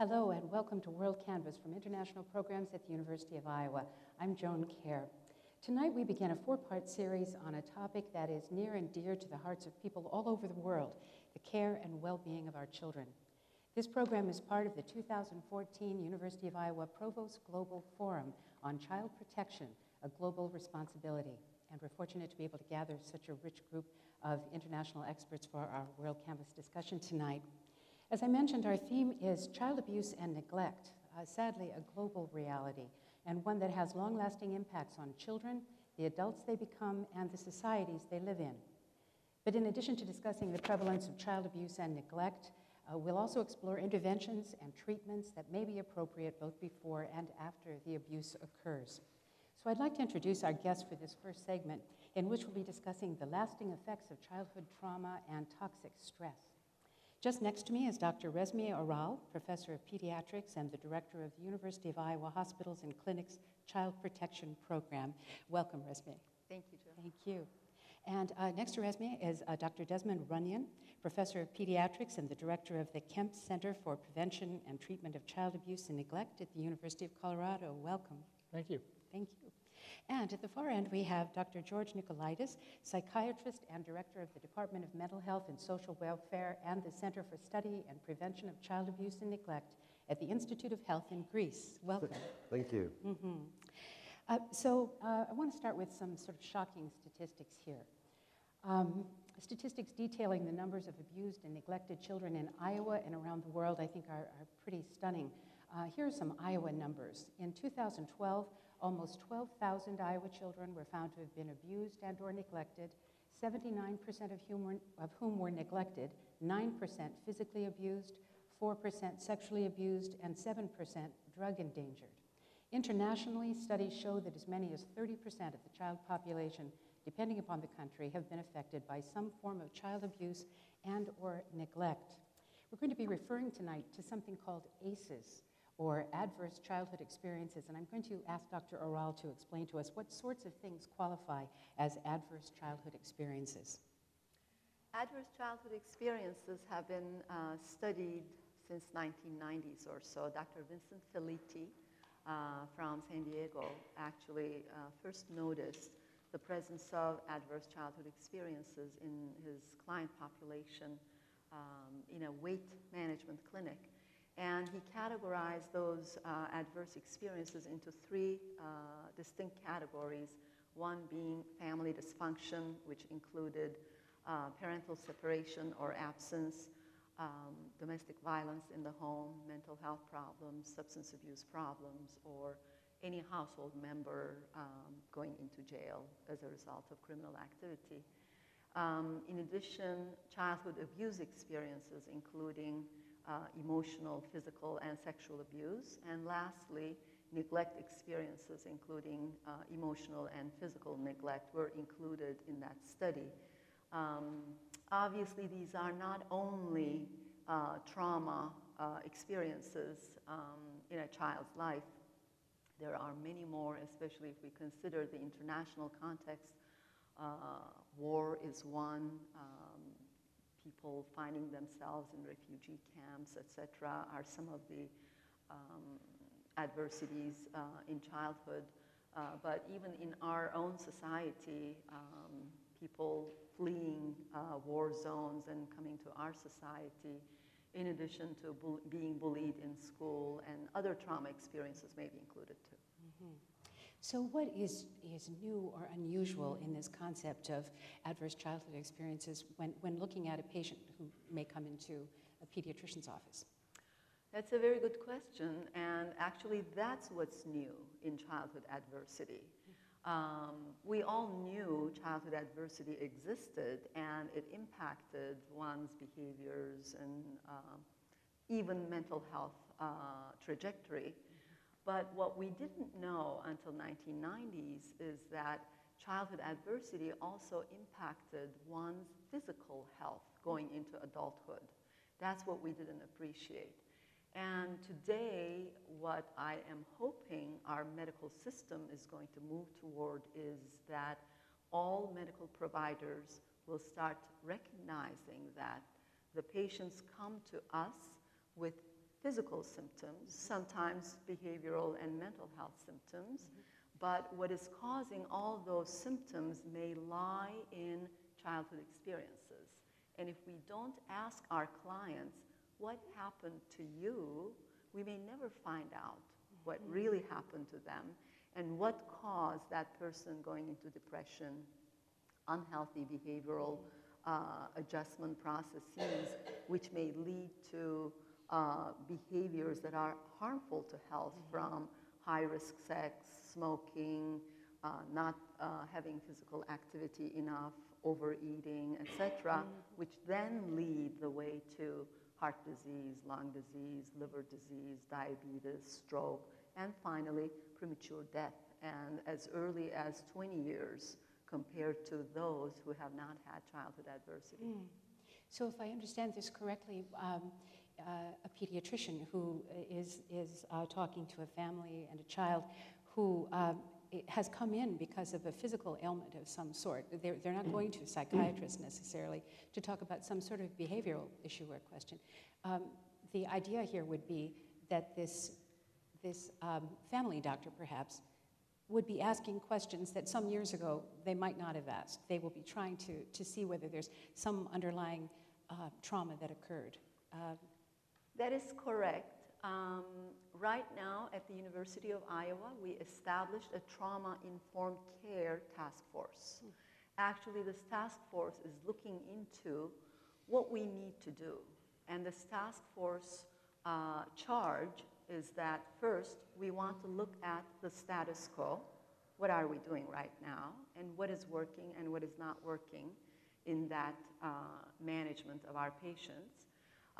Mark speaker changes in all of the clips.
Speaker 1: Hello and welcome to WorldCanvass from International Programs at the University of Iowa. I'm Joan Kerr. Tonight we begin a four-part series on a topic that is near and dear to the hearts of people all over the world, the care and well-being of our children. This program is part of the 2014 University of Iowa Provost Global Forum on Child Protection, a Global Responsibility. And we're fortunate to be able to gather such a rich group of international experts for our WorldCanvass discussion tonight. As I mentioned, our theme is child abuse and neglect, uh, sadly, a global reality, and one that has long lasting impacts on children, the adults they become, and the societies they live in. But in addition to discussing the prevalence of child abuse and neglect, uh, we'll also explore interventions and treatments that may be appropriate both before and after the abuse occurs. So I'd like to introduce our guest for this first segment, in which we'll be discussing the lasting effects of childhood trauma and toxic stress. Just next to me is Dr. Resmi Oral, professor of pediatrics and the director of the University of Iowa Hospitals and Clinics Child Protection Program. Welcome, Resmi.
Speaker 2: Thank you, Joe.
Speaker 1: Thank you. And uh, next to Resmi is uh, Dr. Desmond Runyan, professor of pediatrics and the director of the Kempe Center for Prevention and Treatment of Child Abuse and Neglect at the University of Colorado. Welcome.
Speaker 3: Thank you.
Speaker 1: Thank you. And at the far end, we have Dr. George Nikolaidis, psychiatrist and director of the Department of Mental Health and Social Welfare and the Center for Study and Prevention of Child Abuse and Neglect at the Institute of Health in Greece. Welcome.
Speaker 4: Thank you.
Speaker 1: Mm-hmm. Uh, so, uh, I want to start with some sort of shocking statistics here. Um, statistics detailing the numbers of abused and neglected children in Iowa and around the world, I think, are, are pretty stunning. Uh, here are some Iowa numbers. In 2012, almost 12,000 Iowa children were found to have been abused and or neglected, 79% of whom, were, of whom were neglected, 9% physically abused, 4% sexually abused, and 7% drug endangered. Internationally, studies show that as many as 30% of the child population, depending upon the country, have been affected by some form of child abuse and or neglect. We're going to be referring tonight to something called ACEs, or adverse childhood experiences. And I'm going to ask Dr. Oral to explain to us what sorts of things qualify as adverse childhood experiences.
Speaker 2: Adverse childhood experiences have been uh, studied since 1990s or so. Dr. Vincent Felitti uh, from San Diego actually uh, first noticed the presence of adverse childhood experiences in his client population um, in a weight management clinic. And he categorized those uh, adverse experiences into three uh, distinct categories one being family dysfunction, which included uh, parental separation or absence, um, domestic violence in the home, mental health problems, substance abuse problems, or any household member um, going into jail as a result of criminal activity. Um, in addition, childhood abuse experiences, including uh, emotional, physical, and sexual abuse. And lastly, neglect experiences, including uh, emotional and physical neglect, were included in that study. Um, obviously, these are not only uh, trauma uh, experiences um, in a child's life, there are many more, especially if we consider the international context. Uh, war is one, um, people finding themselves in refugee camps, etc., are some of the um, adversities uh, in childhood. Uh, but even in our own society, um, people fleeing uh, war zones and coming to our society, in addition to bu- being bullied in school and other trauma experiences, may be included too. Mm-hmm.
Speaker 1: So, what is, is new or unusual in this concept of adverse childhood experiences when, when looking at a patient who may come into a pediatrician's office?
Speaker 2: That's a very good question, and actually, that's what's new in childhood adversity. Um, we all knew childhood adversity existed and it impacted one's behaviors and uh, even mental health uh, trajectory. But what we didn't know until 1990s is that childhood adversity also impacted one's physical health going into adulthood. That's what we didn't appreciate. And today, what I am hoping our medical system is going to move toward is that all medical providers will start recognizing that the patients come to us with physical symptoms, sometimes behavioral and mental health symptoms. But what is causing all those symptoms may lie in childhood experiences. And if we don't ask our clients what happened to you, we may never find out what really happened to them and what caused that person going into depression, unhealthy behavioral uh, adjustment processes, which may lead to uh, behaviors that are harmful to health from high risk sex, smoking, uh, not uh, having physical activity enough, overeating, etc., which then lead the way to heart disease, lung disease, liver disease, diabetes, stroke, and finally premature death, and as early as 20 years compared to those who have not had childhood adversity.
Speaker 1: Mm. So, if I understand this correctly, um, uh, a pediatrician who is, is uh, talking to a family and a child who um, has come in because of a physical ailment of some sort. They're, they're not going to a psychiatrist necessarily to talk about some sort of behavioral issue or question. Um, the idea here would be that this, this um, family doctor, perhaps, would be asking questions that some years ago they might not have asked. They will be trying to, to see whether there's some underlying uh, trauma that occurred. Uh,
Speaker 2: that is correct. Um, right now at the University of Iowa, we established a trauma informed care task force. Actually, this task force is looking into what we need to do. And this task force uh, charge is that first, we want to look at the status quo. What are we doing right now? And what is working and what is not working in that uh, management of our patients.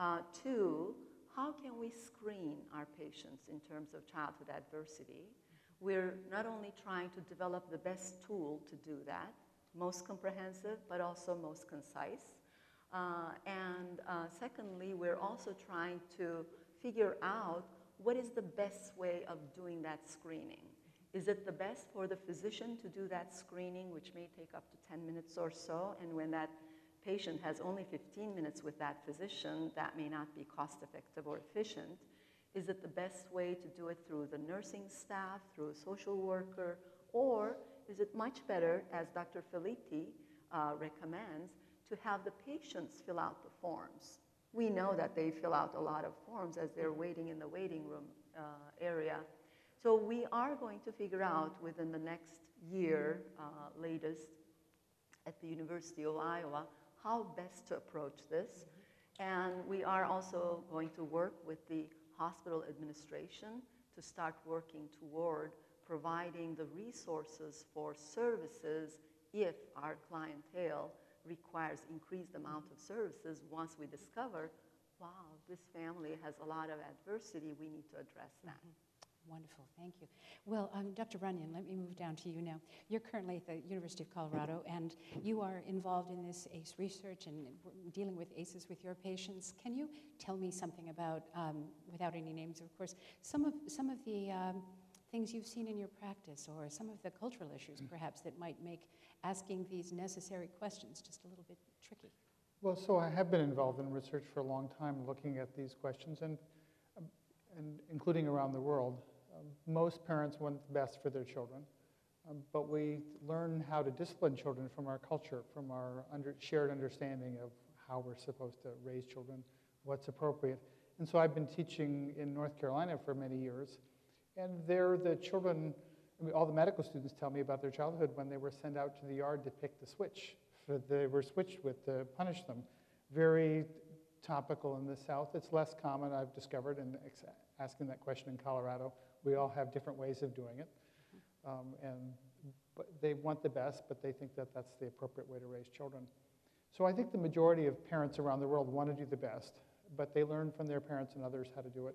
Speaker 2: Uh, two, how can we screen our patients in terms of childhood adversity? We're not only trying to develop the best tool to do that, most comprehensive, but also most concise. Uh, and uh, secondly, we're also trying to figure out what is the best way of doing that screening. Is it the best for the physician to do that screening, which may take up to 10 minutes or so, and when that patient has only 15 minutes with that physician, that may not be cost effective or efficient. Is it the best way to do it through the nursing staff, through a social worker, or is it much better, as Dr. Felitti uh, recommends, to have the patients fill out the forms? We know that they fill out a lot of forms as they're waiting in the waiting room uh, area. So we are going to figure out within the next year, uh, latest, at the University of Iowa, how best to approach this. And we are also going to work with the hospital administration to start working toward providing the resources for services if our clientele requires increased amount of services once we discover, wow, this family has a lot of adversity, we need to address that. Mm-hmm.
Speaker 1: Wonderful, thank you. Well, um, Dr. Runyan, let me move down to you now. You're currently at the University of Colorado, and you are involved in this ACE research and dealing with ACEs with your patients. Can you tell me something about, um, without any names, of course, some of some of the um, things you've seen in your practice, or some of the cultural issues, perhaps, that might make asking these necessary questions just a little bit tricky?
Speaker 3: Well, so I have been involved in research for a long time, looking at these questions, and um, and including around the world. Um, most parents want the best for their children, um, but we learn how to discipline children from our culture, from our under, shared understanding of how we're supposed to raise children, what's appropriate. And so I've been teaching in North Carolina for many years, and there the children, I mean, all the medical students tell me about their childhood when they were sent out to the yard to pick the switch. For they were switched with to punish them. Very topical in the South. It's less common, I've discovered, in asking that question in Colorado. We all have different ways of doing it. Um, and they want the best, but they think that that's the appropriate way to raise children. So I think the majority of parents around the world want to do the best, but they learn from their parents and others how to do it.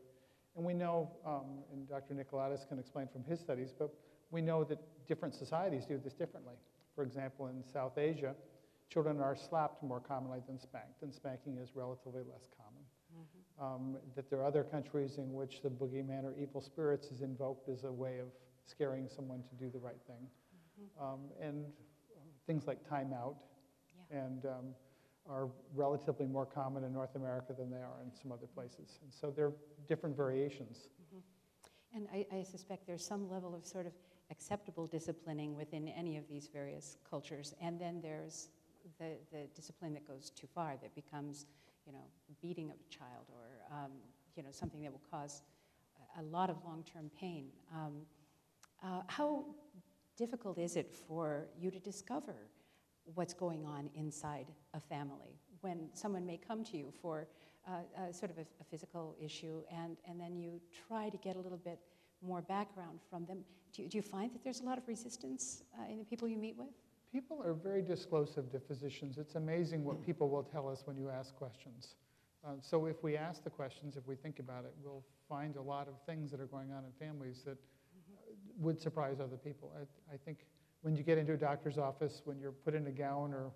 Speaker 3: And we know, um, and Dr. Nikolaidis can explain from his studies, but we know that different societies do this differently. For example, in South Asia, children are slapped more commonly than spanked, and spanking is relatively less common. Um, that there are other countries in which the boogeyman or evil spirits is invoked as a way of scaring someone to do the right thing. Mm-hmm. Um, and things like timeout. Yeah. And um, are relatively more common in North America than they are in some other places. And so there are different variations.
Speaker 1: And I, I suspect there's some level of sort of acceptable disciplining within any of these various cultures. And then there's the, the discipline that goes too far, that becomes, you know, beating of a child or, um, you know, something that will cause a, lot of long-term pain. Um, uh, how difficult is it for you to discover what's going on inside a family when someone may come to you for uh, sort of a, a, physical issue and, and then you try to get a little bit more background from them? Do you, do you find that there's a lot of resistance uh, in the people you meet with?
Speaker 3: People are very disclosive to physicians. It's amazing what people will tell us when you ask questions. Uh, so if we ask the questions, if we think about it, we'll find a lot of things that are going on in families that would surprise other people. I, I, think when you get into a doctor's office, when you're put in a gown or,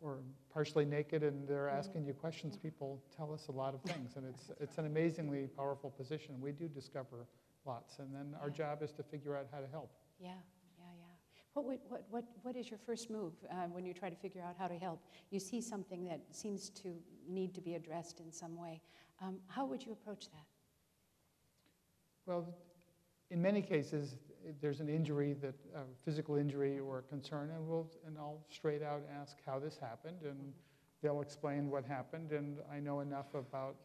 Speaker 3: or partially naked and they're mm-hmm. asking you questions, people tell us a lot of things. And it's, it's an amazingly powerful position. We do discover lots. And then our job is to figure out how to help.
Speaker 1: Yeah. What, would, what, what, what is your first move uh, when you try to figure out how to help? You see something that seems to need to be addressed in some way. Um, how would you approach that?
Speaker 3: Well, in many cases, there's an injury, that uh, physical injury or a concern, and we'll and I'll straight out ask how this happened, and they'll explain what happened, and I know enough about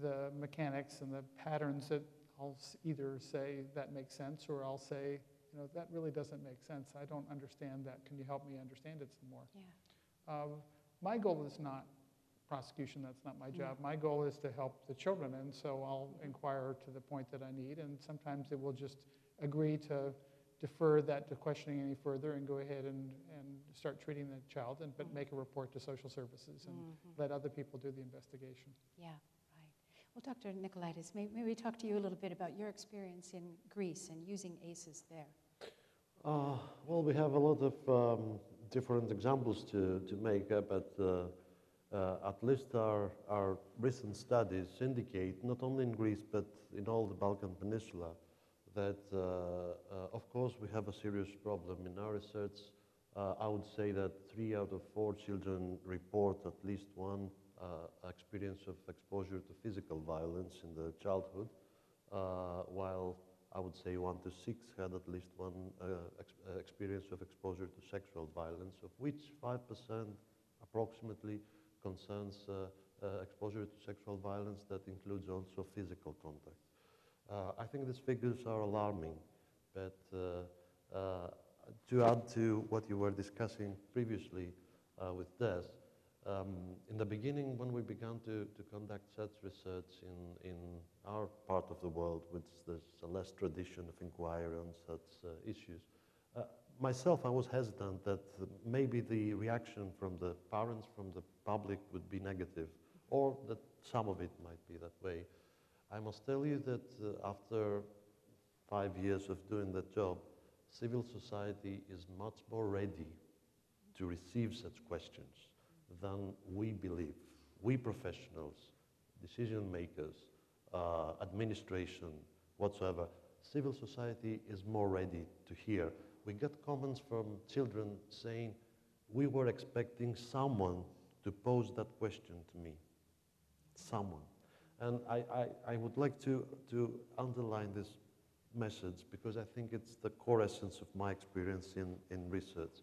Speaker 3: the mechanics and the patterns that I'll either say that makes sense, or I'll say, you know, that really doesn't make sense. I don't understand that. Can you help me understand it some more?
Speaker 1: Yeah.
Speaker 3: Uh, my goal is not prosecution, that's not my job. My goal is to help the children, and so I'll inquire to the point that I need, and sometimes it will just agree to defer that to questioning any further and go ahead and, and start treating the child, and, but mm. make a report to social services and mm-hmm. let other people do the investigation.
Speaker 1: Yeah, right. Well, Dr. Nikolaidis, may, may we talk to you a little bit about your experience in Greece and using ACEs there?
Speaker 4: Uh, well, we have a lot of um, different examples to, to make, uh, but uh, uh, at least our, our recent studies indicate, not only in Greece but in all the Balkan Peninsula, that uh, uh, of course we have a serious problem. In our research, uh, I would say that three out of four children report at least one experience of exposure to physical violence in the childhood, while I would say one to six had at least one ex experience of exposure to sexual violence, of which 5% approximately concerns uh, uh, exposure to sexual violence that includes also physical contact. Uh, I think these figures are alarming, but to add to what you were discussing previously with Des, um, in the beginning, when we began to, to conduct such research in, in our part of the world, which there's a less tradition of inquiry on such uh, issues, uh, myself, I was hesitant that maybe the reaction from the parents, from the public would be negative, or that some of it might be that way. I must tell you that uh, after five years of doing that job, civil society is much more ready to receive such questions than we believe. We professionals, decision makers, uh, administration, whatsoever, civil society is more ready to hear we got comments from children saying, we were expecting someone to pose that question to me. Someone. And I, I, I would like to, to underline this message because I think it's the core essence of my experience in, in research.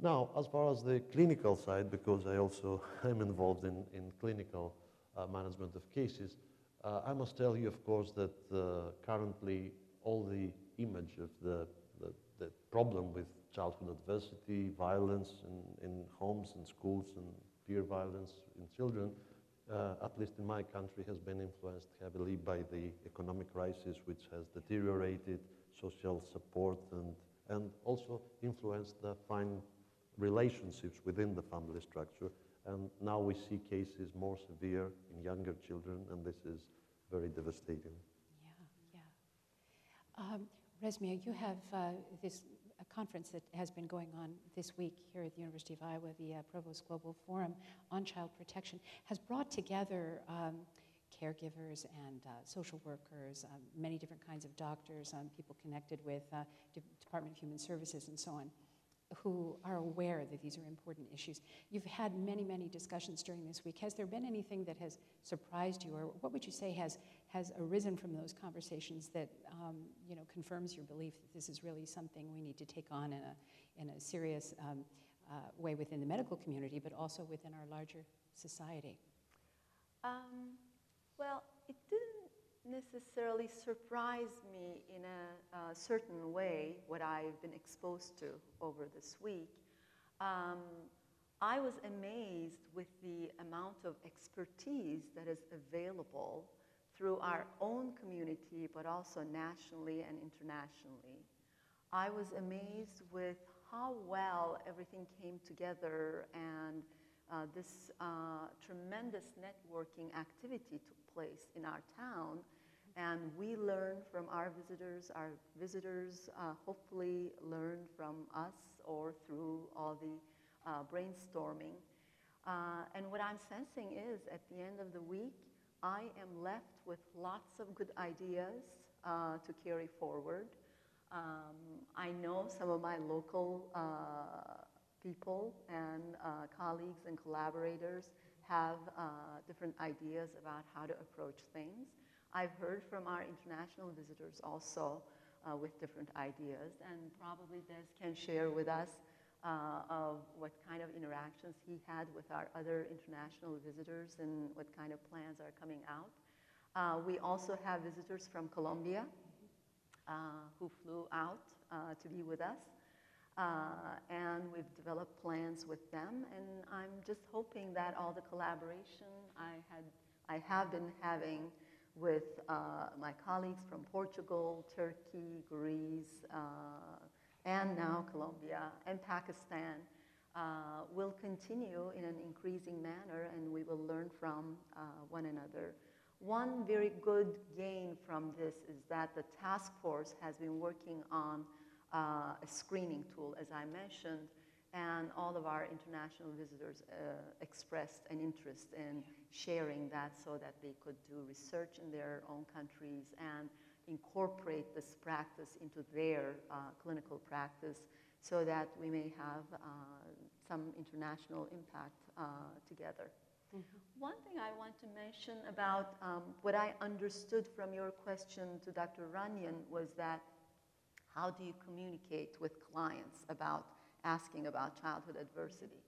Speaker 4: Now, as far as the clinical side, because I also am involved in, in clinical uh, management of cases, uh, I must tell you, of course, that uh, currently all the image of the the problem with childhood adversity, violence in, in homes and schools, and peer violence in children, uh, at least in my country, has been influenced heavily by the economic crisis, which has deteriorated social support and, and also influenced the fine relationships within the family structure. And now we see cases more severe in younger children, and this is very devastating.
Speaker 1: Yeah, yeah. Um, Resmiye, you have uh, this conference that has been going on this week here at the University of Iowa, the uh, Provost Global Forum on Child Protection, has brought together um, caregivers and uh, social workers, um, many different kinds of doctors, um, people connected with uh, D- Department of Human Services, and so on. Who are aware that these are important issues. You've had many, many discussions during this week. Has there been anything that has surprised you, or what would you say has, has arisen from those conversations that um, you know, confirms your belief that this is really something we need to take on in a, in a serious um, uh, way within the medical community, but also within our larger society?
Speaker 2: Um, well, it didn't necessarily surprise me in a, certain way what I've been exposed to over this week. Um, I was amazed with the amount of expertise that is available through our own community, but also nationally and internationally. I was amazed with how well everything came together and uh, this uh, tremendous networking activity took place in our town. And we learned from our visitors. Our visitors uh, hopefully learned from us or through all the uh, brainstorming. Uh, and what I'm sensing is at the end of the week, I am left with lots of good ideas uh, to carry forward. Um, I know some of my local people and uh, colleagues and collaborators have uh, different ideas about how to approach things. I've heard from our international visitors also uh, with different ideas, and probably Des can share with us uh, of what kind of interactions he had with our other international visitors and what kind of plans are coming out. Uh, we also have visitors from Colombia uh, who flew out to be with us. Uh, and we've developed plans with them, and I'm just hoping that all the collaboration I, had, I have been having with uh, my colleagues from Portugal, Turkey, Greece, uh, and now Colombia and Pakistan uh, will continue in an increasing manner, and we will learn from uh, one another. One very good gain from this is that the task force has been working on uh, a screening tool, as I mentioned, and all of our international visitors uh, expressed an interest in sharing that so that they could do research in their own countries and incorporate this practice into their uh, clinical practice so that we may have uh, some international impact uh, together. Mm -hmm. One thing I want to mention about um, what I understood from your question to Dr. Runyan was that how do you communicate with clients about asking about childhood adversity?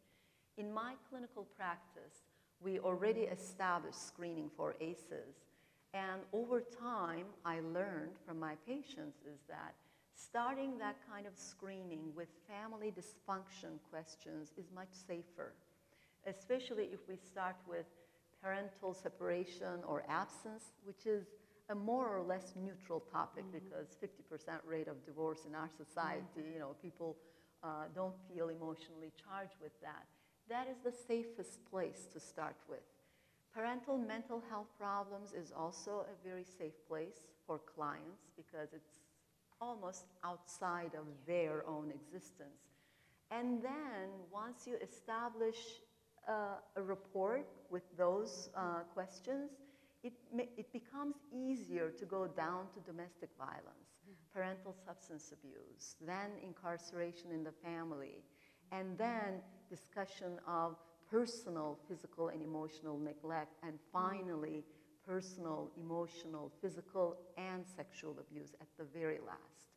Speaker 2: In my clinical practice, we already established screening for ACEs. And over time, I learned from my patients is that starting that kind of screening with family dysfunction questions is much safer, especially if we start with parental separation or absence, which is a more or less neutral topic mm-hmm. because 50% rate of divorce in our society, mm-hmm. you know, people uh, don't feel emotionally charged with that. That is the safest place to start with. Parental mental health problems is also a very safe place for clients because it's almost outside of their own existence. And then once you establish uh, a rapport with those uh, questions, it, it becomes easier to go down to domestic violence, parental substance abuse, then incarceration in the family, and then discussion of personal physical and emotional neglect, and finally, personal, emotional, physical, and sexual abuse at the very last.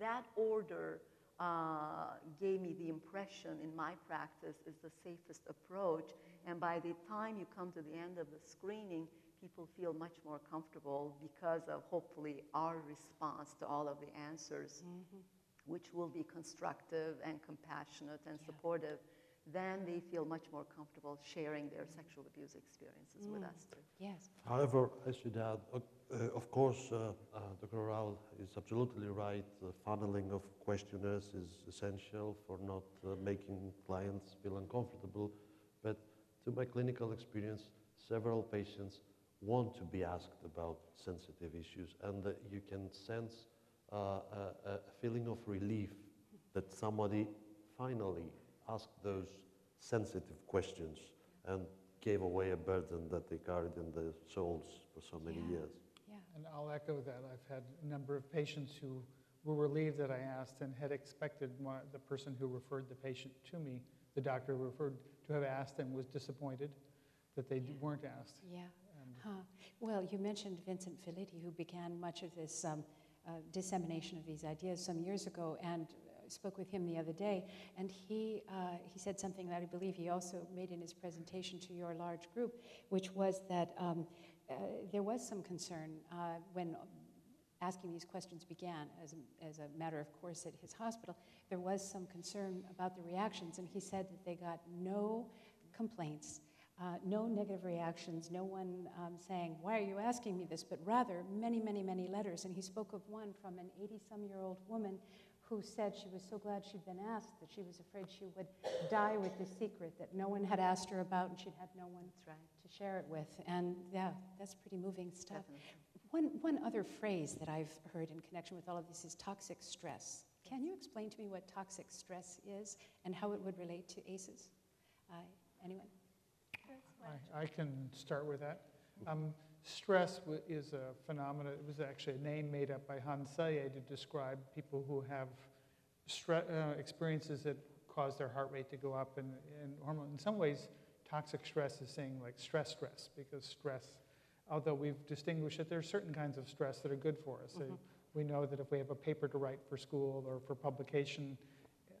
Speaker 2: That order uh, gave me the impression in my practice is the safest approach, and by the time you come to the end of the screening, people feel much more comfortable because of hopefully our response to all of the answers, mm-hmm. which will be constructive and compassionate and yeah. supportive. Then they feel much more comfortable sharing their mm-hmm. sexual abuse experiences mm. with us too.
Speaker 1: Yes.
Speaker 4: However, I should add, uh, uh, of course, uh, uh Dr. Oral is absolutely right. The funneling of questionnaires is essential for not uh, making clients feel uncomfortable. But to my clinical experience, several patients want to be asked about sensitive issues, and that you can sense uh, a, a, feeling of relief that somebody finally asked those sensitive questions and gave away a burden that they carried in their souls for so many
Speaker 1: yeah.
Speaker 4: years.
Speaker 1: Yeah.
Speaker 3: And I'll echo that. I've had a number of patients who were relieved that I asked and had expected one, the person who referred the patient to me, the doctor who referred, to have asked and was disappointed that they d- weren't asked.
Speaker 1: Yeah. Huh. Well, you mentioned Vincent Felitti, who began much of this um, uh, dissemination of these ideas some years ago, and I spoke with him the other day, and he, uh, he said something that I believe he also made in his presentation to your large group, which was that um, uh, there was some concern uh, when asking these questions began as a, as a matter of course at his hospital, there was some concern about the reactions, and he said that they got no complaints, uh, no negative reactions, no one um, saying, Why are you asking me this? but rather many, many, many letters. And he spoke of one from an 80 some year old woman who said she was so glad she'd been asked that she was afraid she would die with the secret that no one had asked her about and she'd had no one
Speaker 2: right.
Speaker 1: to share it with. And yeah, that's pretty moving stuff.
Speaker 2: Definitely.
Speaker 1: One, one other phrase that I've heard in connection with all of this is toxic stress. Can you explain to me what toxic stress is and how it would relate to ACEs? Uh, anyone?
Speaker 3: I, I can start with that. Um, stress w- is a phenomenon, it was actually a name made up by Hans Selye to describe people who have stre- uh, experiences that cause their heart rate to go up and, and hormone. In some ways, toxic stress is saying like stress stress, because stress, although we've distinguished that there are certain kinds of stress that are good for us. So
Speaker 1: Mhm.
Speaker 3: we know that if we have a paper to write for school or for publication,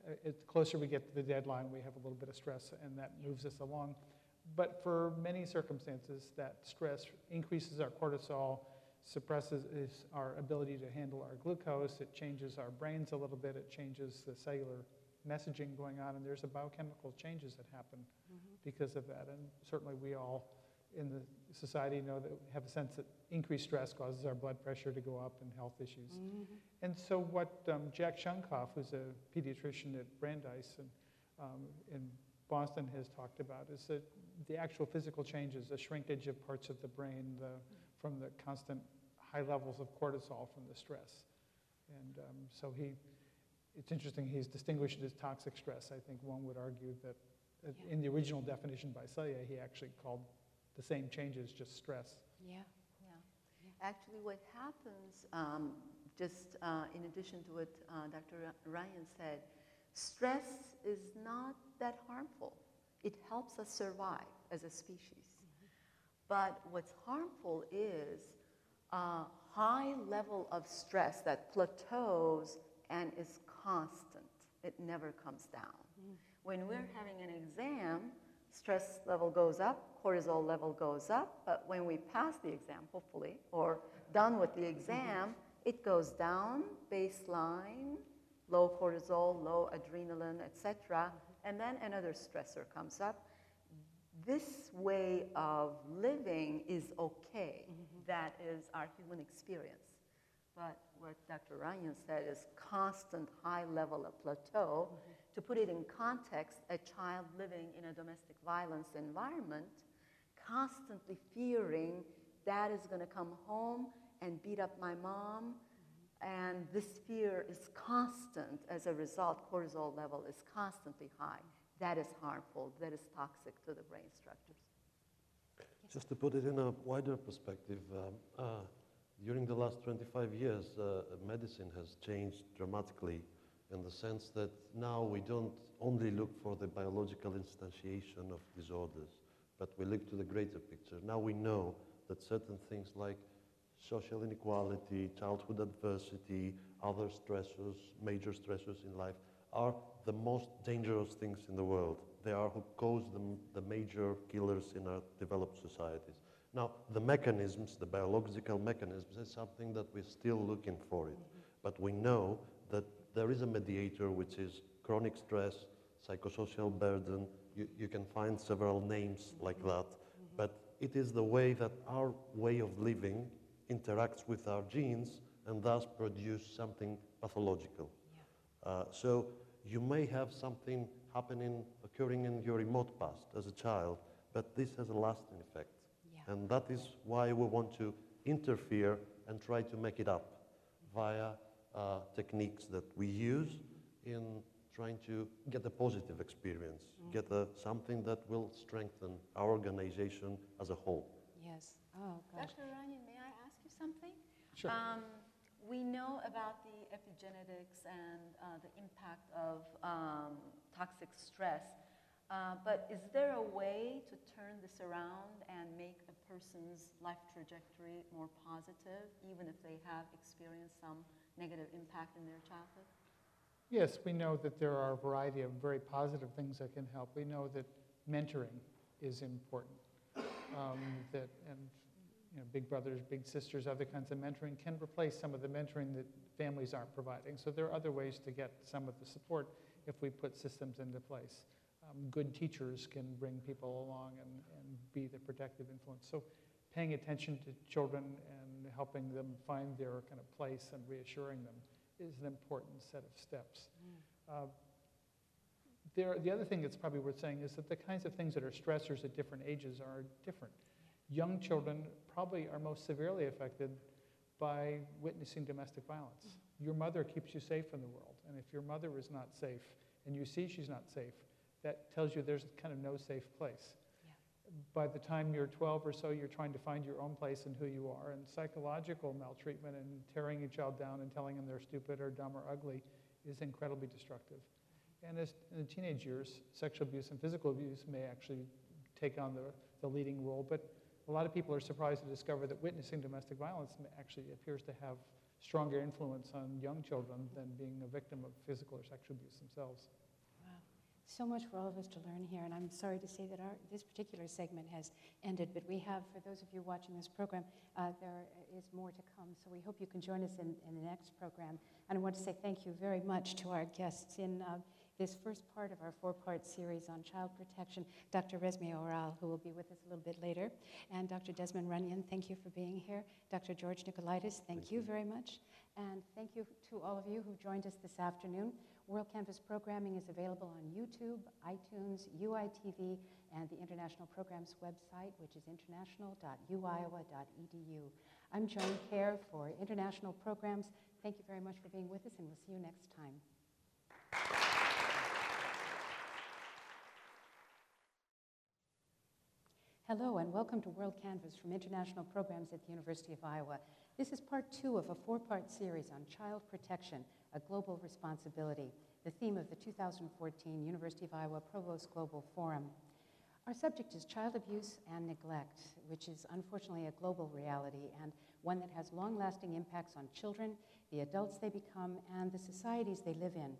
Speaker 3: uh, it, the closer we get to the deadline, we have a little bit of stress, and that moves us along. But for many circumstances, that stress increases our cortisol, suppresses our ability to handle our glucose, it changes our brains a little bit, it changes the cellular messaging going on, and there's a biochemical changes that happen because of that. And certainly we all in the society know that we have a sense that increased stress causes our blood pressure to go up and health issues. And so what um, Jack Shonkoff, who's a pediatrician at Brandeis and, um, in Boston, has talked about is that the actual physical changes, the shrinkage of parts of the brain, the, from the constant high levels of cortisol from the stress. And um, so he, it's interesting, he's distinguished it as toxic stress. I think one would argue that uh,
Speaker 1: Yeah.
Speaker 3: in the original definition by Selye, he actually called the same changes just stress.
Speaker 1: Yeah.
Speaker 2: Yeah. Actually, what happens, um, just uh, in addition to what uh, Dr. Ryan said, stress is not that harmful. It helps us survive as a species. But what's harmful is a high level of stress that plateaus and is constant. It never comes down. Mm-hmm. When we're having an exam, stress level goes up, cortisol level goes up, but when we pass the exam, hopefully, or done with the exam, mm-hmm. it goes down, baseline, low cortisol, low adrenaline, etc., and then another stressor comes up. This way of living is okay. Mm-hmm. That is our human experience. But what Dr. Ryan said is constant high level of plateau. Mm-hmm. To put it in context, a child living in a domestic violence environment, constantly fearing dad is going to come home and beat up my mom, and this fear is constant. As a result, cortisol level is constantly high. That is harmful. That is toxic to the brain structures.
Speaker 4: Just to put it in a wider perspective, um, uh, during the last 25 years, uh, medicine has changed dramatically in the sense that now we don't only look for the biological instantiation of disorders, but we look to the greater picture. Now we know that certain things like social inequality, childhood adversity, other stressors, major stressors in life, are the most dangerous things in the world. They are who cause the, the major killers in our developed societies. Now, the mechanisms, the biological mechanisms, is something that we're still looking for it. But we know that there is a mediator, which is chronic stress, psychosocial burden. You, you can find several names like that. But it is the way that our way of living interacts with our genes and thus produce something pathological. Uh, so you may have something happening, occurring in your remote past as a child, but this has a lasting effect.
Speaker 1: Yeah.
Speaker 4: And that is why we want to interfere and try to make it up via uh, techniques that we use in trying to get a positive experience, get a, something that will strengthen our organization as a whole.
Speaker 1: Yes. Oh, gosh.
Speaker 2: Dr. Ryan, may I ask you something?
Speaker 3: Sure.
Speaker 2: Um, We know about the epigenetics and uh, the impact of um, toxic stress, uh, but is there a way to turn this around and make a person's life trajectory more positive, even if they have experienced some negative impact in their childhood?
Speaker 3: Yes, we know that there are a variety of very positive things that can help. We know that mentoring is important. Um, that and you know, big brothers, big sisters, other kinds of mentoring can replace some of the mentoring that families aren't providing. So there are other ways to get some of the support if we put systems into place. Um, good teachers can bring people along and, and be the protective influence. So paying attention to children and helping them find their kind of place and reassuring them is an important set of steps. Uh, there, the other thing that's probably worth saying is that the kinds of things that are stressors at different ages are different. Young children probably are most severely affected by witnessing domestic violence. Your mother keeps you safe in the world, and if your mother is not safe and you see she's not safe, that tells you there's kind of no safe place. By the time you're 12 or so, you're trying to find your own place and who you are, and psychological maltreatment and tearing a child down and telling them they're stupid or dumb or ugly is incredibly destructive. And as in the teenage years, sexual abuse and physical abuse may actually take on the, the leading role, but a lot of people are surprised to discover that witnessing domestic violence actually appears to have stronger influence on young children than being a victim of physical or sexual abuse themselves.
Speaker 1: Wow. So much for all of us to learn here, and I'm sorry to say that our, this particular segment has ended, but we have, for those of you watching this program, uh, there is more to come, so we hope you can join us in, in the next program. And I want to say thank you very much to our guests in uh, this first part of our four-part series on child protection, Dr. Resmé Oral, who will be with us a little bit later, and Dr. Desmond Runyan, thank you for being here. Dr. George Nikolaidis, thank, thank you, you very much. And thank you to all of you who joined us this afternoon. WorldCanvass programming is available on YouTube, iTunes, UITV, and the International Programs website, which is international.uiowa.edu. I'm Joan Kerr for International Programs. Thank you very much for being with us, and we'll see you next time. Hello and welcome to WorldCanvass from International Programs at the University of Iowa. This is part two of a four-part series on child protection, a global responsibility, the theme of the 2014 University of Iowa Provost Global Forum. Our subject is child abuse and neglect, which is unfortunately a global reality and one that has long-lasting impacts on children, the adults they become, and the societies they live in.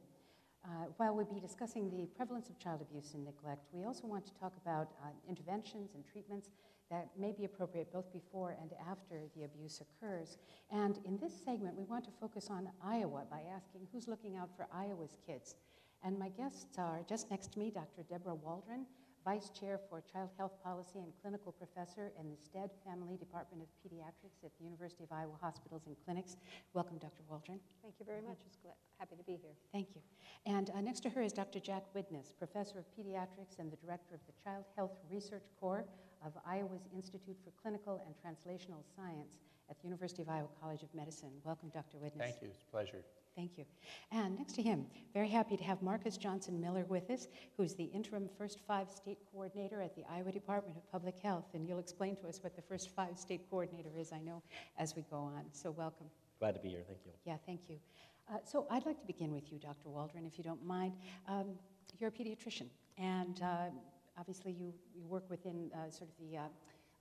Speaker 1: Uh, while we'll be discussing the prevalence of child abuse and neglect, we also want to talk about uh, interventions and treatments that may be appropriate both before and after the abuse occurs. And in this segment, we want to focus on Iowa by asking who's looking out for Iowa's kids. And my guests are just next to me, Dr. Deborah Waldron, Vice Chair for Child Health Policy and Clinical Professor in the Stead Family Department of Pediatrics at the University of Iowa Hospitals and Clinics. Welcome, Dr. Waldron.
Speaker 5: Thank you very much. It's happy to be here.
Speaker 1: Thank you. And uh, next to her is Dr. Jack Widness, Professor of Pediatrics and the Director of the Child Health Research Core of Iowa's Institute for Clinical and Translational Science at the University of Iowa College of Medicine. Welcome, Dr. Widness.
Speaker 6: Thank you. It's a pleasure.
Speaker 1: Thank you. And next to him, very happy to have Marcus Johnson Miller with us, who's the interim First Five State Coordinator at the Iowa Department of Public Health. And you'll explain to us what the First Five State Coordinator is, I know, as we go on. So welcome.
Speaker 6: Glad to be here. Thank you.
Speaker 1: Yeah, thank you. Uh, so I'd like to begin with you, Dr. Waldron, if you don't mind. Um, you're a pediatrician, and uh, obviously you, you work within uh, sort of the uh,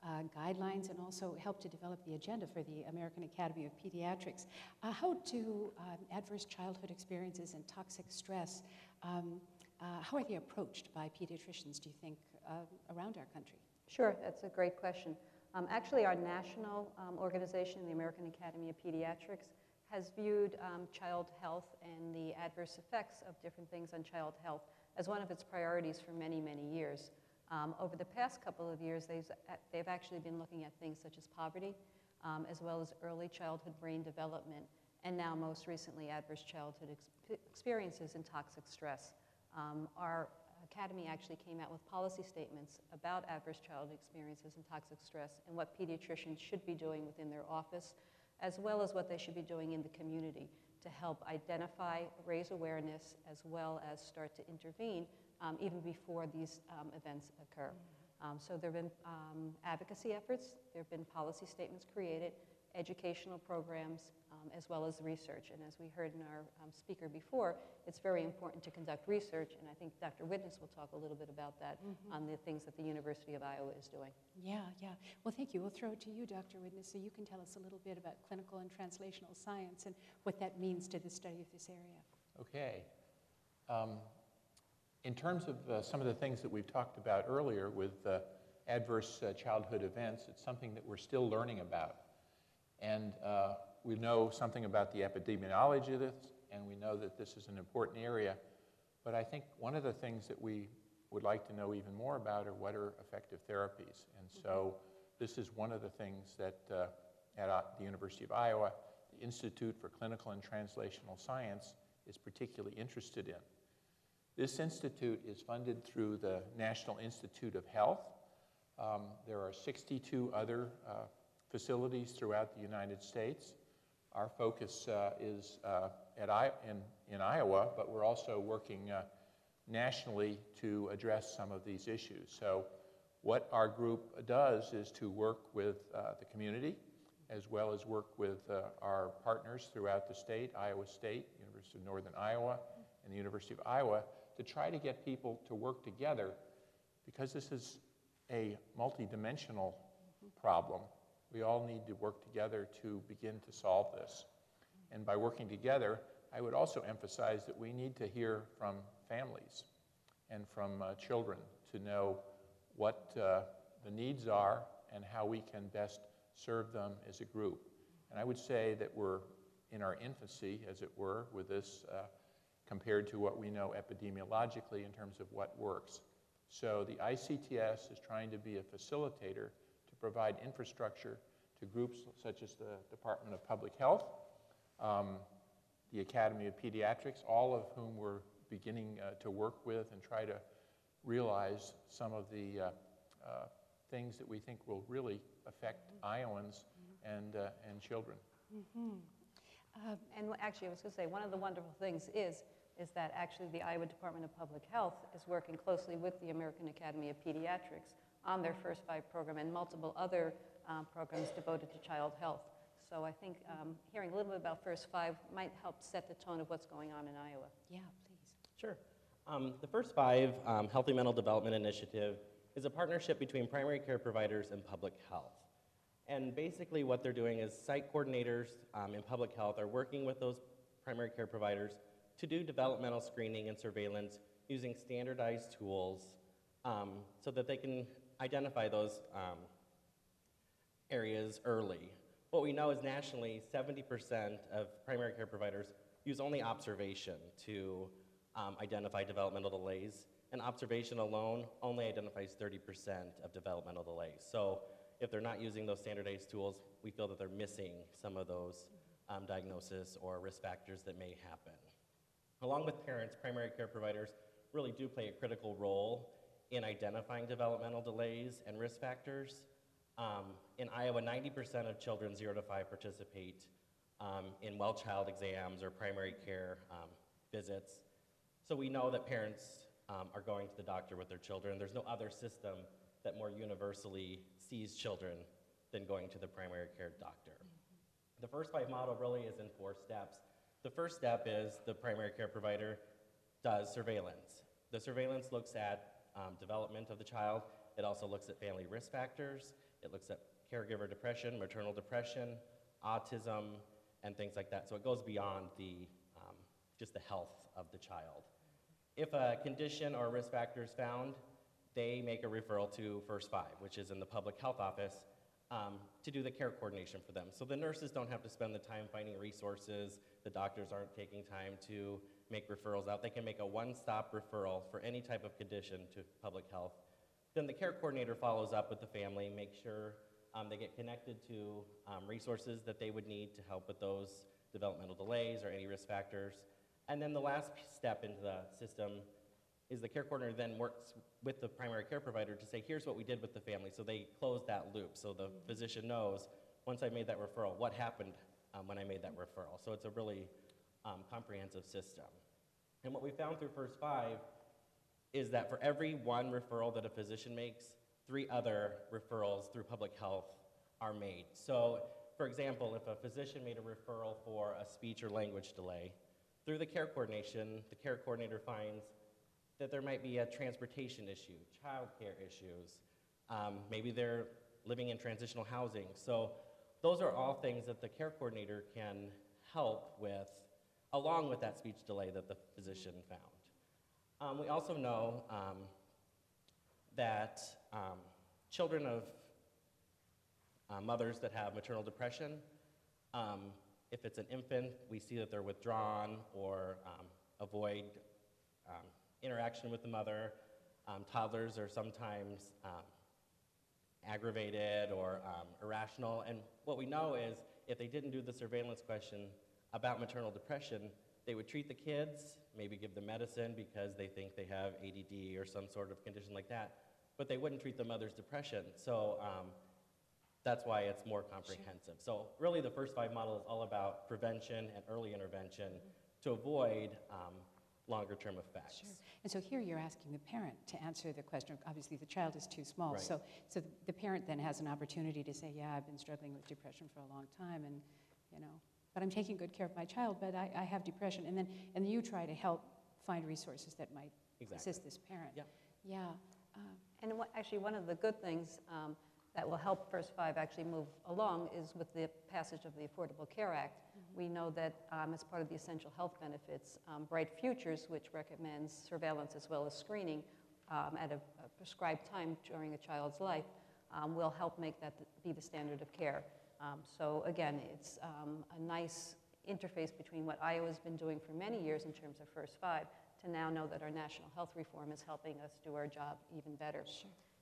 Speaker 1: uh, guidelines and also help to develop the agenda for the American Academy of Pediatrics. Uh, how do um, adverse childhood experiences and toxic stress, um, uh, how are they approached by pediatricians, do you think, uh, around our country?
Speaker 5: Sure, that's a great question. Um, actually, our national um, organization, the American Academy of Pediatrics, has viewed um, child health and the adverse effects of different things on child health as one of its priorities for many, many years. Um, over the past couple of years, they've, they've actually been looking at things such as poverty, um, as well as early childhood brain development, and now most recently adverse childhood ex experiences and toxic stress. Um, our academy actually came out with policy statements about adverse childhood experiences and toxic stress and what pediatricians should be doing within their office, as well as what they should be doing in the community to help identify, raise awareness, as well as start to intervene um, even before these um, events occur. Um, so there have been um, advocacy efforts, there have been policy statements created, educational programs, um, as well as research. And as we heard in our um, speaker before, it's very important to conduct research, and I think Dr. Widness will talk a little bit about that on the things that the University of Iowa is doing.
Speaker 1: Yeah, yeah. Well, thank you. We'll throw it to you, Dr. Widness, so you can tell us a little bit about clinical and translational science and what that means to the study of this area.
Speaker 6: Okay. Um, in terms of uh, some of the things that we've talked about earlier with uh, adverse uh, childhood events, it's something that we're still learning about. And uh, we know something about the epidemiology of this, and we know that this is an important area. But I think one of the things that we would like to know even more about are what are effective therapies. And so this is one of the things that uh, at uh, the University of Iowa, the Institute for Clinical and Translational Science is particularly interested in. This institute is funded through the National Institute of Health. Um, there are 62 other uh, facilities throughout the United States. Our focus uh, is uh, at I- in, in Iowa, but we're also working uh, nationally to address some of these issues. So, what our group does is to work with uh, the community as well as work with uh, our partners throughout the state Iowa State, University of Northern Iowa, and the University of Iowa to try to get people to work together because this is a multidimensional problem. We all need to work together to begin to solve this. And by working together, I would also emphasize that we need to hear from families and from uh, children to know what uh, the needs are and how we can best serve them as a group. And I would say that we're in our infancy, as it were, with this uh, compared to what we know epidemiologically in terms of what works. So the ICTS is trying to be a facilitator to provide infrastructure to groups such as the Department of Public Health, um, the Academy of Pediatrics, all of whom we're beginning uh, to work with and try to realize some of the uh, uh, things that we think will really affect Iowans and, uh, and children.
Speaker 1: Uh,
Speaker 5: And actually, I was going to say, one of the wonderful things is, is that actually the Iowa Department of Public Health is working closely with the American Academy of Pediatrics on their First Five program and multiple other um, programs devoted to child health. So I think um, hearing a little bit about First Five might help set the tone of what's going on in Iowa.
Speaker 1: yeah, please.
Speaker 7: Sure. Um, the First Five um, Healthy Mental Development Initiative is a partnership between primary care providers and public health. And basically, what they're doing is site coordinators um, in public health are working with those primary care providers to do developmental screening and surveillance using standardized tools um, so that they can identify those um, areas early. What we know is nationally, 70% of primary care providers use only observation to um, identify developmental delays, and observation alone only identifies 30% of developmental delays. So if they're not using those standardized tools, we feel that they're missing some of those um, diagnoses or risk factors that may happen. Along with parents, primary care providers really do play a critical role in identifying developmental delays and risk factors. Um, in Iowa, 90% of children 0 to 5 participate um, in well child exams or primary care um, visits. So we know that parents um, are going to the doctor with their children. There's no other system that more universally sees children than going to the primary care doctor. The first five model really is in four steps. The first step is the primary care provider does surveillance. The surveillance looks at um, development of the child. It also looks at family risk factors. It looks at caregiver depression, maternal depression, autism, and things like that. So it goes beyond the, um, just the health of the child. If a condition or risk factor is found, they make a referral to First Five, which is in the public health office, um, to do the care coordination for them. So the nurses don't have to spend the time finding resources, the doctors aren't taking time to make referrals out. They can make a one stop referral for any type of condition to public health. Then the care coordinator follows up with the family, make sure um, they get connected to um, resources that they would need to help with those developmental delays or any risk factors. And then the last step into the system is the care coordinator then works with the primary care provider to say, here's what we did with the family. So they close that loop. So the physician knows, once I made that referral, what happened um, when I made that referral. So it's a really um, comprehensive system. And what we found through First Five is that for every one referral that a physician makes, three other referrals through public health are made. So For example, if a physician made a referral for a speech or language delay, through the care coordination, the care coordinator finds that there might be a transportation issue, childcare issues, um, maybe they're living in transitional housing. So those are all things that the care coordinator can help with, along with that speech delay that the physician found. Um, we also know um, that um, children of uh, mothers that have maternal depression, um, if it's an infant, we see that they're withdrawn or um, avoid um, interaction with the mother. Toddlers are sometimes aggravated or irrational. And what we know is if they didn't do the surveillance question about maternal depression, they would treat the kids, maybe give them medicine because they think they have ADD or some sort of condition like that, but they wouldn't treat the mother's depression. So um, that's why it's more comprehensive. So really the first five model is all about prevention and early intervention to avoid um, longer term effects.
Speaker 1: Sure. And so here you're asking the parent to answer the question. Obviously, the child is too small.
Speaker 7: Right.
Speaker 1: So, so the parent then has an opportunity to say, yeah, I've been struggling with depression for a long time and, you know, but I'm taking good care of my child, but I, I have depression. And then, and you try to help find resources that might
Speaker 7: Exactly.
Speaker 1: assist this parent.
Speaker 7: Yeah.
Speaker 1: Yeah. Uh,
Speaker 5: And what, actually, one of the good things um, that will help First Five actually move along is with the passage of the Affordable Care Act. We know that um, as part of the essential health benefits, um, Bright Futures, which recommends surveillance as well as screening um, at a, a prescribed time during a child's life, um, will help make that th- be the standard of care. Um, so again, it's um, a nice interface between what Iowa's been doing for many years in terms of First Five to now know that our national health reform is helping us do our job even better.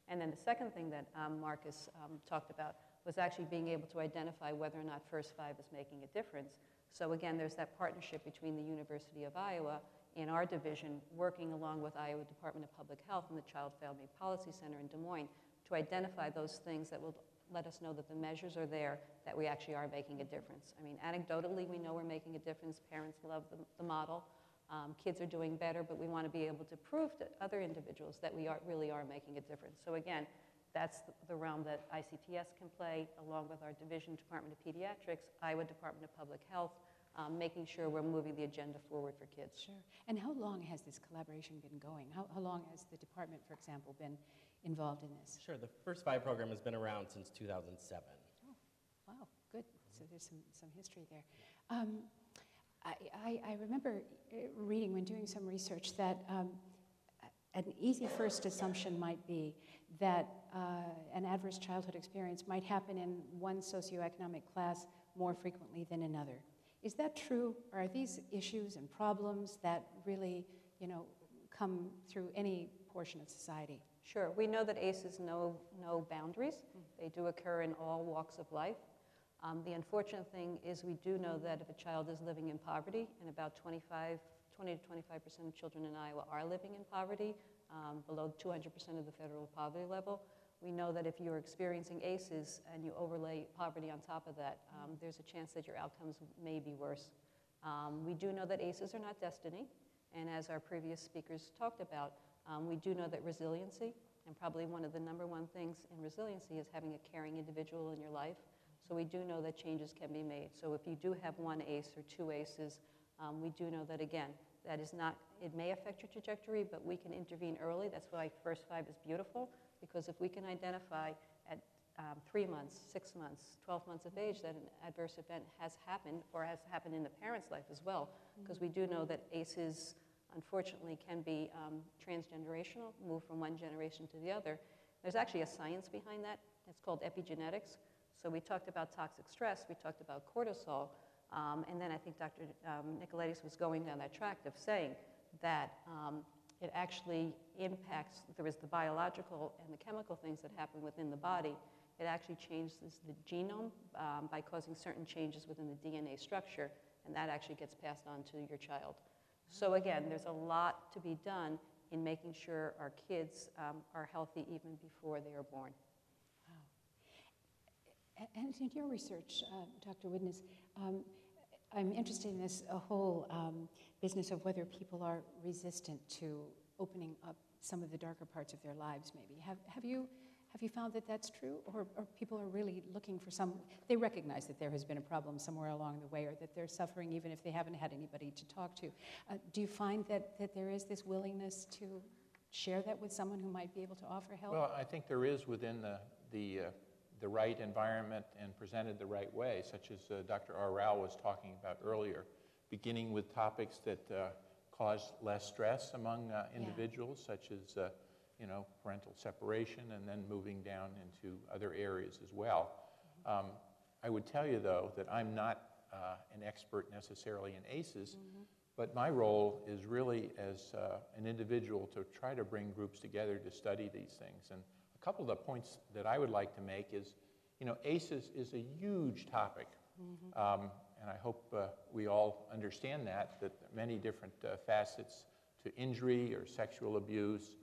Speaker 5: And then the second thing that um, Marcus um, talked about was actually being able to identify whether or not First Five is making a difference. So again, there's that partnership between the University of Iowa and our division working along with Iowa Department of Public Health and the Child Family Policy Center in Des Moines to identify those things that will let us know that the measures are there, that we actually are making a difference. I mean, anecdotally, we know we're making a difference. Parents love the, the model. Um, kids are doing better, but we want to be able to prove to other individuals that we are, really are making a difference. So again, that's the, realm that ICTS can play, along with our division, Department of Pediatrics, Iowa Department of Public Health, um, making sure we're moving the agenda forward for kids.
Speaker 1: Sure. And how long has this collaboration been going? How, how long has the department, for example, been involved in this?
Speaker 7: Sure, the First Five program has been around since 2007.
Speaker 1: Oh, Wow, good. So there's some, some history there. Um, I, I, I remember uh, reading when doing some research that um, an easy first assumption might be that uh, an adverse childhood experience might happen in one socioeconomic class more frequently than another. Is that true? Or are these issues and problems that really, you know, come through any portion of society?
Speaker 5: Sure, we know that ACEs know no boundaries. They do occur in all walks of life. Um, the unfortunate thing is we do know that if a child is living in poverty, and about 25, 20 to 25 percent of children in Iowa are living in poverty, um, below 200 percent of the federal poverty level, we know that if you're experiencing ACEs and you overlay poverty on top of that, um, there's a chance that your outcomes may be worse. Um, we do know that ACEs are not destiny, and as our previous speakers talked about, um, we do know that resiliency, and probably one of the number one things in resiliency is having a caring individual in your life. So we do know that changes can be made. So if you do have one ACE or two ACEs, um, we do know that again, that is not, it may affect your trajectory, but we can intervene early. That's why First Five is beautiful, because if we can identify at um, three months, six months, 12 months of age that an adverse event has happened or has happened in the parent's life as well, because we do know that ACEs unfortunately can be um, transgenerational, move from one generation to the other. There's actually a science behind that. It's called epigenetics. So we talked about toxic stress, we talked about cortisol, um, and then I think Dr. Um, Nikolaidis was going down that track of saying that um, it actually impacts, there is the biological and the chemical things that happen within the body. It actually changes the genome um, by causing certain changes within the DNA structure, and that actually gets passed on to your child. So again, there's a lot to be done in making sure our kids um, are healthy even before they are born.
Speaker 1: A- And in your research, uh, Dr. Widness, um, I'm interested in this whole um, business of whether people are resistant to opening up some of the darker parts of their lives, maybe. Have, have you Have you found that that's true? Or, or people are really looking for some, they recognize that there has been a problem somewhere along the way or that they're suffering even if they haven't had anybody to talk to. Uh, do you find that, that there is this willingness to share that with someone who might be able to offer help?
Speaker 6: Well, I think there is within the, the, uh, the right environment and presented the right way, such as uh, Dr. Oral was talking about earlier, beginning with topics that uh, cause less stress among uh,
Speaker 1: Yeah.
Speaker 6: individuals, such as uh, you know, parental separation, and then moving down into other areas as well. Um, I would tell you, though, that I'm not uh, an expert necessarily in ACEs, but my role is really as uh, an individual to try to bring groups together to study these things. And a couple of the points that I would like to make is, you know, ACEs is a huge topic. Um, and I hope uh, we all understand that, that there are many different uh, facets to injury or sexual abuse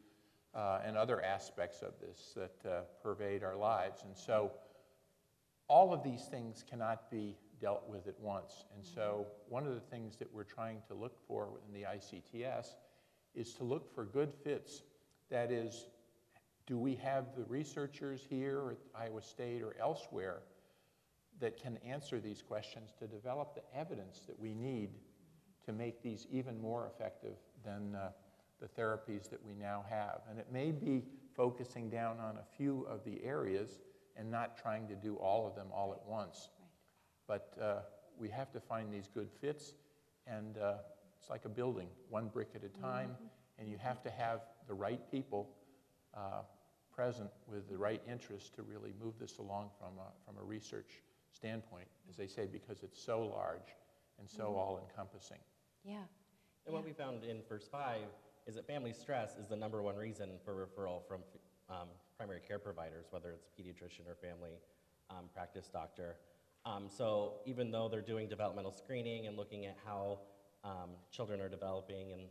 Speaker 6: uh, and other aspects of this that uh, pervade our lives. And so all of these things cannot be dealt with at once. And so, one of the things that we're trying to look for in the ICTS is to look for good fits. That is, do we have the researchers here at Iowa State or elsewhere that can answer these questions to develop the evidence that we need to make these even more effective than uh, the therapies that we now have? And it may be focusing down on a few of the areas and not trying to do all of them all at once. But uh, we have to find these good fits, and uh, it's like a building, one brick at a time, and you have to have the right people uh, present with the right interest to really move this along from a, from a research standpoint, as they say, because it's so large and so all-encompassing.
Speaker 1: yeah.
Speaker 7: And what we found in first five is that family stress is the number one reason for referral from um, primary care providers, whether it's pediatrician or family um, practice doctor. Um, so even though they're doing developmental screening and looking at how um, children are developing, and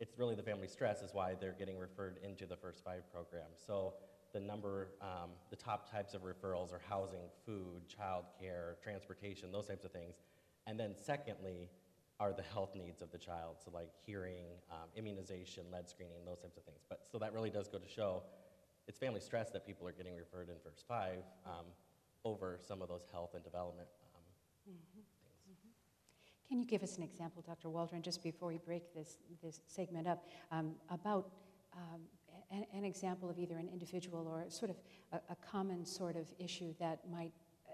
Speaker 7: it's really the family stress is why they're getting referred into the first five program. So the number, um, the top types of referrals are housing, food, childcare, transportation, those types of things. And then secondly, are the health needs of the child, so like hearing, um, immunization, lead screening, those types of things. But so that really does go to show it's family stress that people are getting referred in first five um, over some of those health and development um, things.
Speaker 1: Can you give us an example, Dr. Waldron, just before we break this, this segment up, um, about um, an, an example of either an individual or sort of a, a common sort of issue that might, uh,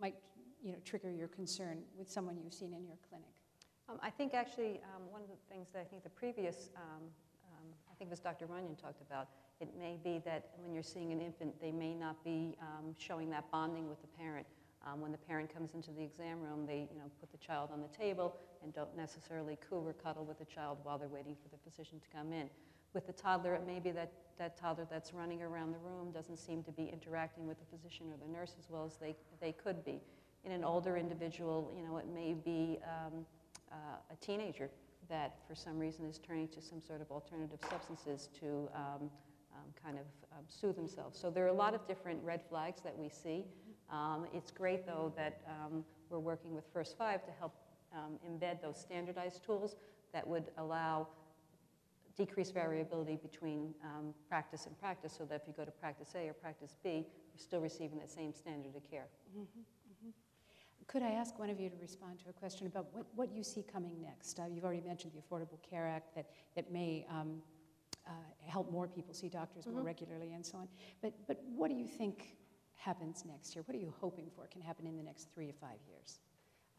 Speaker 1: might you know, trigger your concern with someone you've seen in your clinic?
Speaker 5: Um, I think actually um, one of the things that I think the previous, um, um, I think it was Dr. Runyan talked about, it may be that when you're seeing an infant, they may not be um, showing that bonding with the parent. Um, when the parent comes into the exam room, they you know, put the child on the table and don't necessarily coo or cuddle with the child while they're waiting for the physician to come in. With the toddler, it may be that that toddler that's running around the room doesn't seem to be interacting with the physician or the nurse as well as they, they could be. In an older individual, you know, it may be uh, a teenager that for some reason is turning to some sort of alternative substances to um, um, kind of um, soothe themselves. So there are a lot of different red flags that we see. Um, it's great, though, that um, we're working with First Five to help um, embed those standardized tools that would allow decreased variability between practice and practice so that if you go to practice A or practice B, you're still receiving that same standard of care.
Speaker 1: Could I ask one of you to respond to a question about what, what you see coming next? Uh, you've already mentioned the Affordable Care Act that, that may um, uh, help more people see doctors more
Speaker 5: Mhm.
Speaker 1: regularly and so on. But, but what do you think happens next year? What are you hoping for can happen in the next three to five years?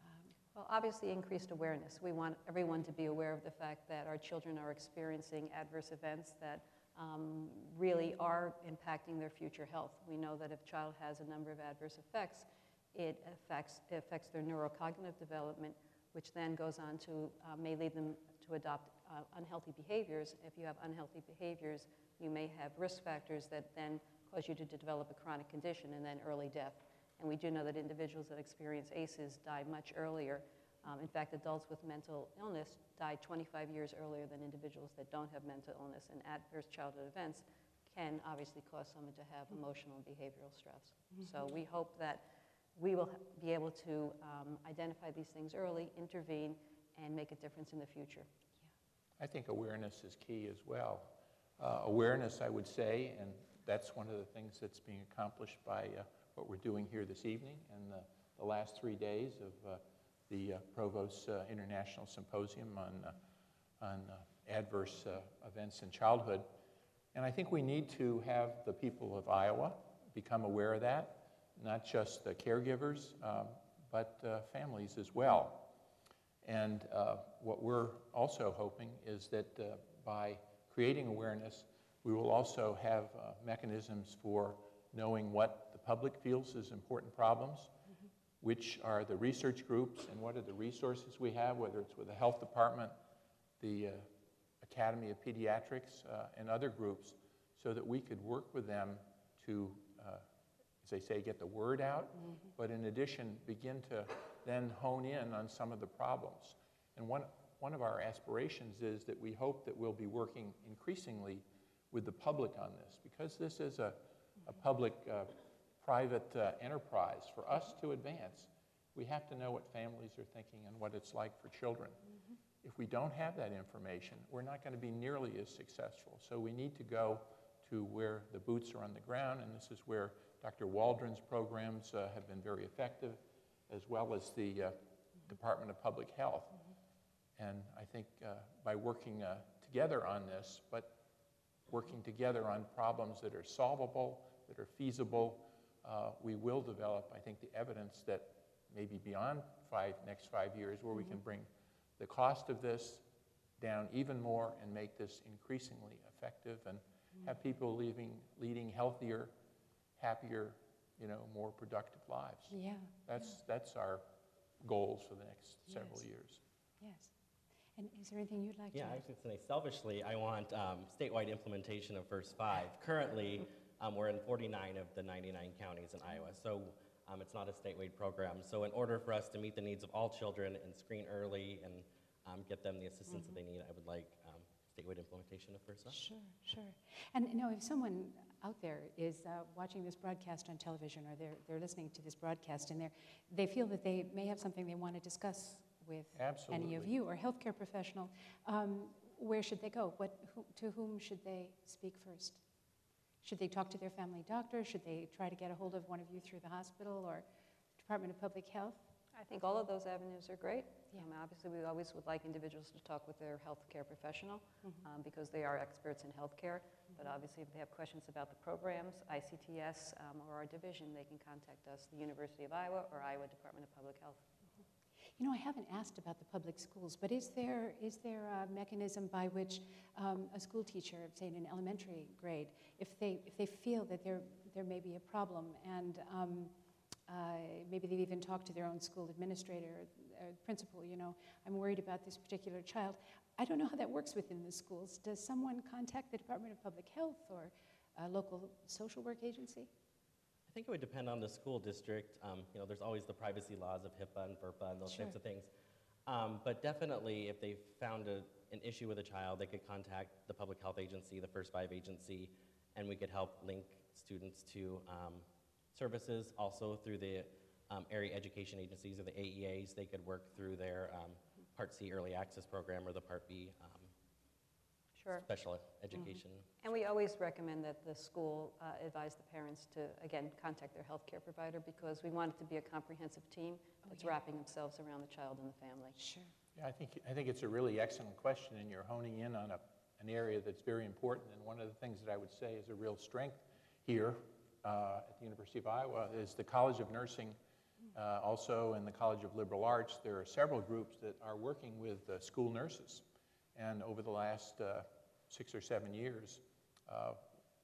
Speaker 1: Um,
Speaker 5: Well, obviously, increased awareness. We want everyone to be aware of the fact that our children are experiencing adverse events that um, really are impacting their future health. We know that if a child has a number of adverse effects, it affects, it affects their neurocognitive development, which then goes on to, uh, may lead them to adopt uh, unhealthy behaviors. If you have unhealthy behaviors, you may have risk factors that then cause you to develop a chronic condition and then early death. And we do know that individuals that experience ACEs die much earlier. Um, in fact, adults with mental illness die 25 years earlier than individuals that don't have mental illness. And adverse childhood events can obviously cause someone to have emotional and behavioral stress. So we hope that we will be able to um, identify these things early, intervene, and make a difference in the future.
Speaker 6: I think awareness is key as well. Uh, awareness, I would say, and that's one of the things that's being accomplished by uh, what we're doing here this evening and the, the last three days of uh, the uh, Provost uh, International Symposium on, uh, on adverse events in childhood. And I think we need to have the people of Iowa become aware of that, not just the caregivers, um, but uh, families as well. And uh, what we're also hoping is that uh, by creating awareness, we will also have mechanisms for knowing what the public feels is important problems, which are the research groups, and what are the resources we have, whether it's with the health department, the uh, Academy of Pediatrics, uh, and other groups, so that we could work with them to, as they say, get the word out, but in addition, begin to then hone in on some of the problems. And one, one of our aspirations is that we hope that we'll be working increasingly with the public on this, because this is a, a public uh, private uh, enterprise. For us to advance, we have to know what families are thinking and what it's like for children. If we don't have that information, we're not going to be nearly as successful. So we need to go to where the boots are on the ground, and this is where Dr. Waldron's programs uh, have been very effective, as well as the uh, Department of Public Health. And I think uh, by working uh, together on this, but working together on problems that are solvable, that are feasible, uh, we will develop, I think, the evidence that maybe beyond five, next five years, where we can bring the cost of this down even more and make this increasingly effective and have people leaving, leading healthier, happier, you know, more productive lives.
Speaker 1: Yeah,
Speaker 6: That's, that's our goals for the next several years.
Speaker 1: yes. And is there anything you'd like to
Speaker 7: Yeah, I
Speaker 1: add?
Speaker 7: was say, selfishly, I want um, statewide implementation of First Five. Currently, um, we're in 49 of the 99 counties in Iowa, so um, it's not a statewide program. So in order for us to meet the needs of all children and screen early and um, get them the assistance that they need, I would like statewide implementation of First Five.
Speaker 1: Sure, sure. And you know, if someone out there is uh, watching this broadcast on television or they're, they're listening to this broadcast and they're, they feel that they may have something they want to discuss with any of you or healthcare professional, um, where should they go? What, who, to whom should they speak first? Should they talk to their family doctor? Should they try to get a hold of one of you through the hospital or Department of Public Health?
Speaker 5: I think all of those avenues are great.
Speaker 1: Yeah.
Speaker 5: Um, Obviously, we always would like individuals to talk with their healthcare professional
Speaker 1: Mm-hmm.
Speaker 5: um, because they are experts in healthcare. But obviously, if they have questions about the programs, ICTS, um, or our division, they can contact us, the University of Iowa or Iowa Department of Public Health.
Speaker 1: You know, I haven't asked about the public schools, but is there, is there a mechanism by which um, a school teacher, say in an elementary grade, if they, if they feel that there, there may be a problem and um, uh, maybe they've even talked to their own school administrator or principal, you know, I'm worried about this particular child. I don't know how that works within the schools. Does someone contact the Department of Public Health or a local social work agency?
Speaker 7: I think it would depend on the school district. Um, you know, there's always the privacy laws of HIPAA and FERPA and those
Speaker 1: Sure.
Speaker 7: types of things. Um, but definitely, if they found a, an issue with a child, they could contact the public health agency, the First Five agency, and we could help link students to um, services. Also, through the um, area education agencies or the AEAs, they could work through their um, Part C early access program or the Part B um,
Speaker 5: Sure.
Speaker 7: special education.
Speaker 5: And we always recommend that the school uh, advise the parents to, again, contact their healthcare provider because we want it to be a comprehensive team that's
Speaker 1: yeah.
Speaker 5: wrapping themselves around the child and the family.
Speaker 1: Sure.
Speaker 6: Yeah, I think, I think it's a really excellent question, and you're honing in on a, an area that's very important. And one of the things that I would say is a real strength here uh, at the University of Iowa is the College of Nursing, uh, also in the College of Liberal Arts. There are several groups that are working with uh, school nurses. And over the last uh, six or seven years, uh,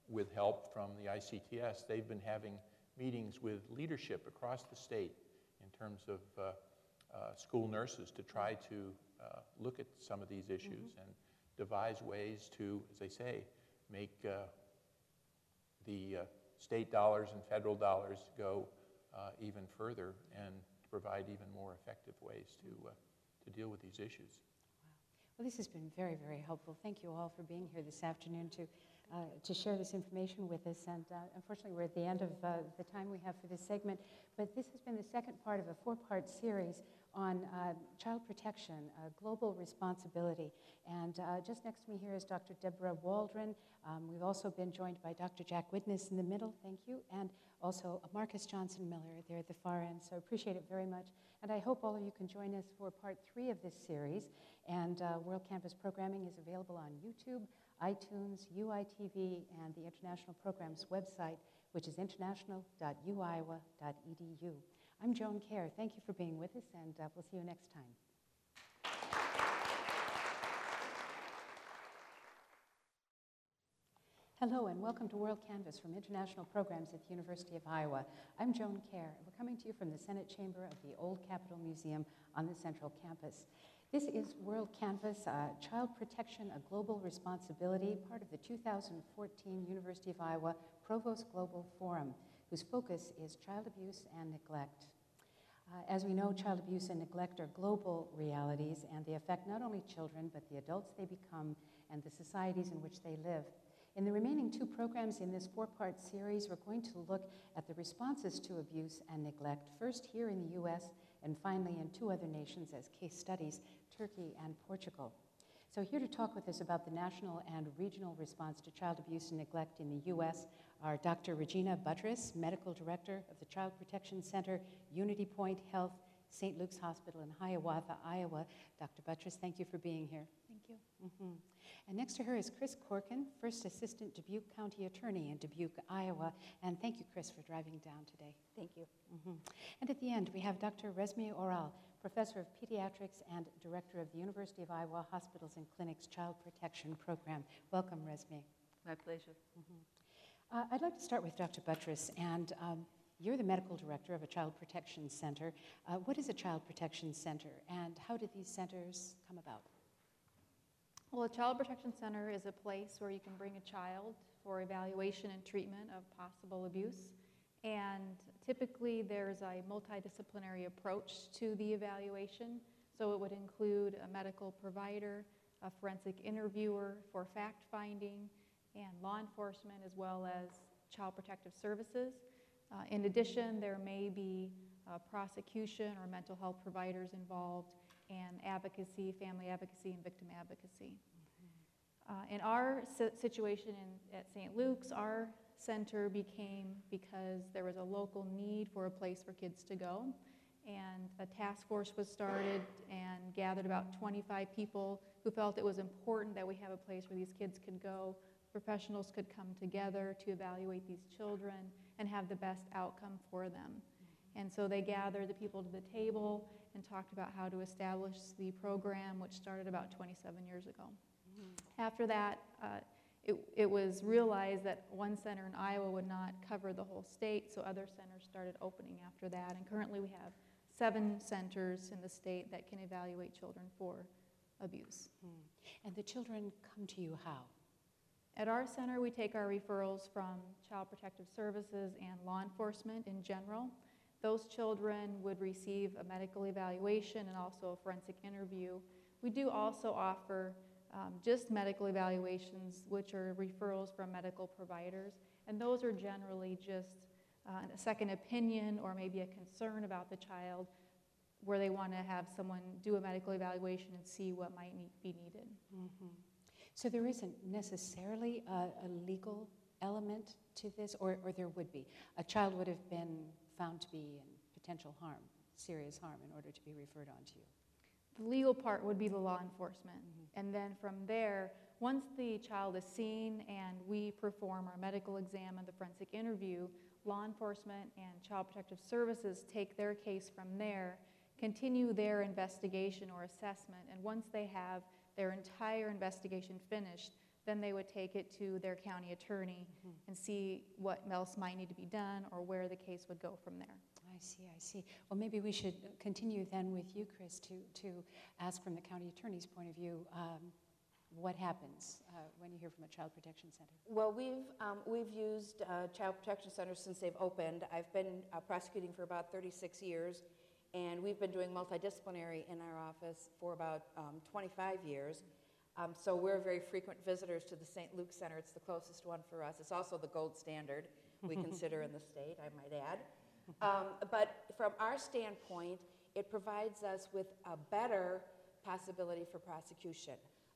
Speaker 6: with help from the ICTS, they've been having meetings with leadership across the state in terms of uh, uh, school nurses to try to uh, look at some of these issues and devise ways to, as they say, make uh, the uh, state dollars and federal dollars go uh, even further and provide even more effective ways to, uh, to deal with these issues.
Speaker 1: Well, this has been very, very helpful. Thank you all for being here this afternoon to, uh, to share this information with us. And uh, unfortunately, we're at the end of uh, the time we have for this segment. But this has been the second part of a four part series on uh, child protection, uh, global responsibility. And uh, just next to me here is Dr. Deborah Waldron. Um, we've also been joined by Dr. Jack Widness in the middle, thank you, and also Marcus Johnson Miller there at the far end. So appreciate it very much. And I hope all of you can join us for part three of this series. And uh, WorldCanvass programming is available on YouTube, iTunes, UITV, and the International Programs website, which is international.uiowa.edu. I'm Joan Kerr. Thank you for being with us, and uh, we'll see you next time. Hello and welcome to World Canvas from International Programs at the University of Iowa. I'm Joan Kerr, and we're coming to you from the Senate Chamber of the Old Capitol Museum on the Central Campus. This is World Canvas, uh, Child Protection, a Global Responsibility, part of the 2014 University of Iowa Provost Global Forum, whose focus is child abuse and neglect. Uh, as we know, child abuse and neglect are global realities, and they affect not only children, but the adults they become and the societies in which they live. In the remaining two programs in this four part series, we're going to look at the responses to abuse and neglect, first here in the US, and finally in two other nations as case studies Turkey and Portugal. So, here to talk with us about the national and regional response to child abuse and neglect in the U.S. are Dr. Regina Butteris, Medical Director of the Child Protection Center, Unity Point Health, St. Luke's Hospital in Hiawatha, Iowa. Dr. Butteris, thank you for being here.
Speaker 8: Thank you.
Speaker 1: Mm-hmm. And next to her is Chris Corkin, First Assistant Dubuque County Attorney in Dubuque, Iowa. And thank you, Chris, for driving down today.
Speaker 8: Thank you.
Speaker 1: Mm-hmm. And at the end, we have Dr. Resmiye Oral, Professor of Pediatrics and Director of the University of Iowa Hospitals and Clinics Child Protection Program. Welcome, Resmiye.
Speaker 2: My pleasure.
Speaker 1: Mm-hmm. Uh, I'd like to start with Dr. Butteris, and um, you're the medical director of a child protection center. Uh, what is a child protection center, and how did these centers come about?
Speaker 8: Well, a child protection center is a place where you can bring a child for evaluation and treatment of possible abuse. And typically, there's a multidisciplinary approach to the evaluation. So it would include a medical provider, a forensic interviewer for fact finding, and law enforcement, as well as child protective services. Uh, in addition, there may be uh, prosecution or mental health providers involved, and advocacy, family advocacy, and victim advocacy. Mm-hmm. Uh, in our situation in, at St. Luke's, our center became because there was a local need for a place for kids to go. And a task force was started and gathered about 25 people who felt it was important that we have a place where these kids could go, professionals could come together to evaluate these children and have the best outcome for them. And so they gathered the people to the table and talked about how to establish the program, which started about 27 years ago. Mm-hmm. After that, uh, it, it was realized that one center in Iowa would not cover the whole state, so other centers started opening after that. And currently we have seven centers in the state that can evaluate children for abuse.
Speaker 1: Hmm. And the children come to you how?
Speaker 8: At our center, we take our referrals from Child Protective Services and law enforcement in general. Those children would receive a medical evaluation and also a forensic interview. We do also offer um, just medical evaluations, which are referrals from medical providers, and those are generally just uh, a second opinion or maybe a concern about the child where they want to have someone do a medical evaluation and see what might need, be needed.
Speaker 1: Mm-hmm. So there isn't necessarily a, a, legal element to this, or, or there would be. A child would have been found to be in potential harm, serious harm, in order to be referred on to you.
Speaker 8: The legal part would be the law enforcement. Mm-hmm. And then from there, once the child is seen and we perform our medical exam and the forensic interview, law enforcement and child protective services take their case from there, continue their investigation or assessment, and once they have their entire investigation finished, then they would take it to their county attorney mm-hmm. and see what else might need to be done or where the case would go from there.
Speaker 1: I see, I see. Well, maybe we should continue then with you, Chris, to, to ask from the county attorney's point of view um, what happens uh, when you hear from a child protection center.
Speaker 9: Well, we've, um, we've used uh, child protection centers since they've opened. I've been uh, prosecuting for about 36 years, and we've been doing multidisciplinary in our office for about um, 25 years. Um, so we're very frequent visitors to the St. Luke Center. It's the closest one for us. It's also the gold standard we consider in the state, I might add. Um, but from our standpoint, it provides us with a better possibility for prosecution.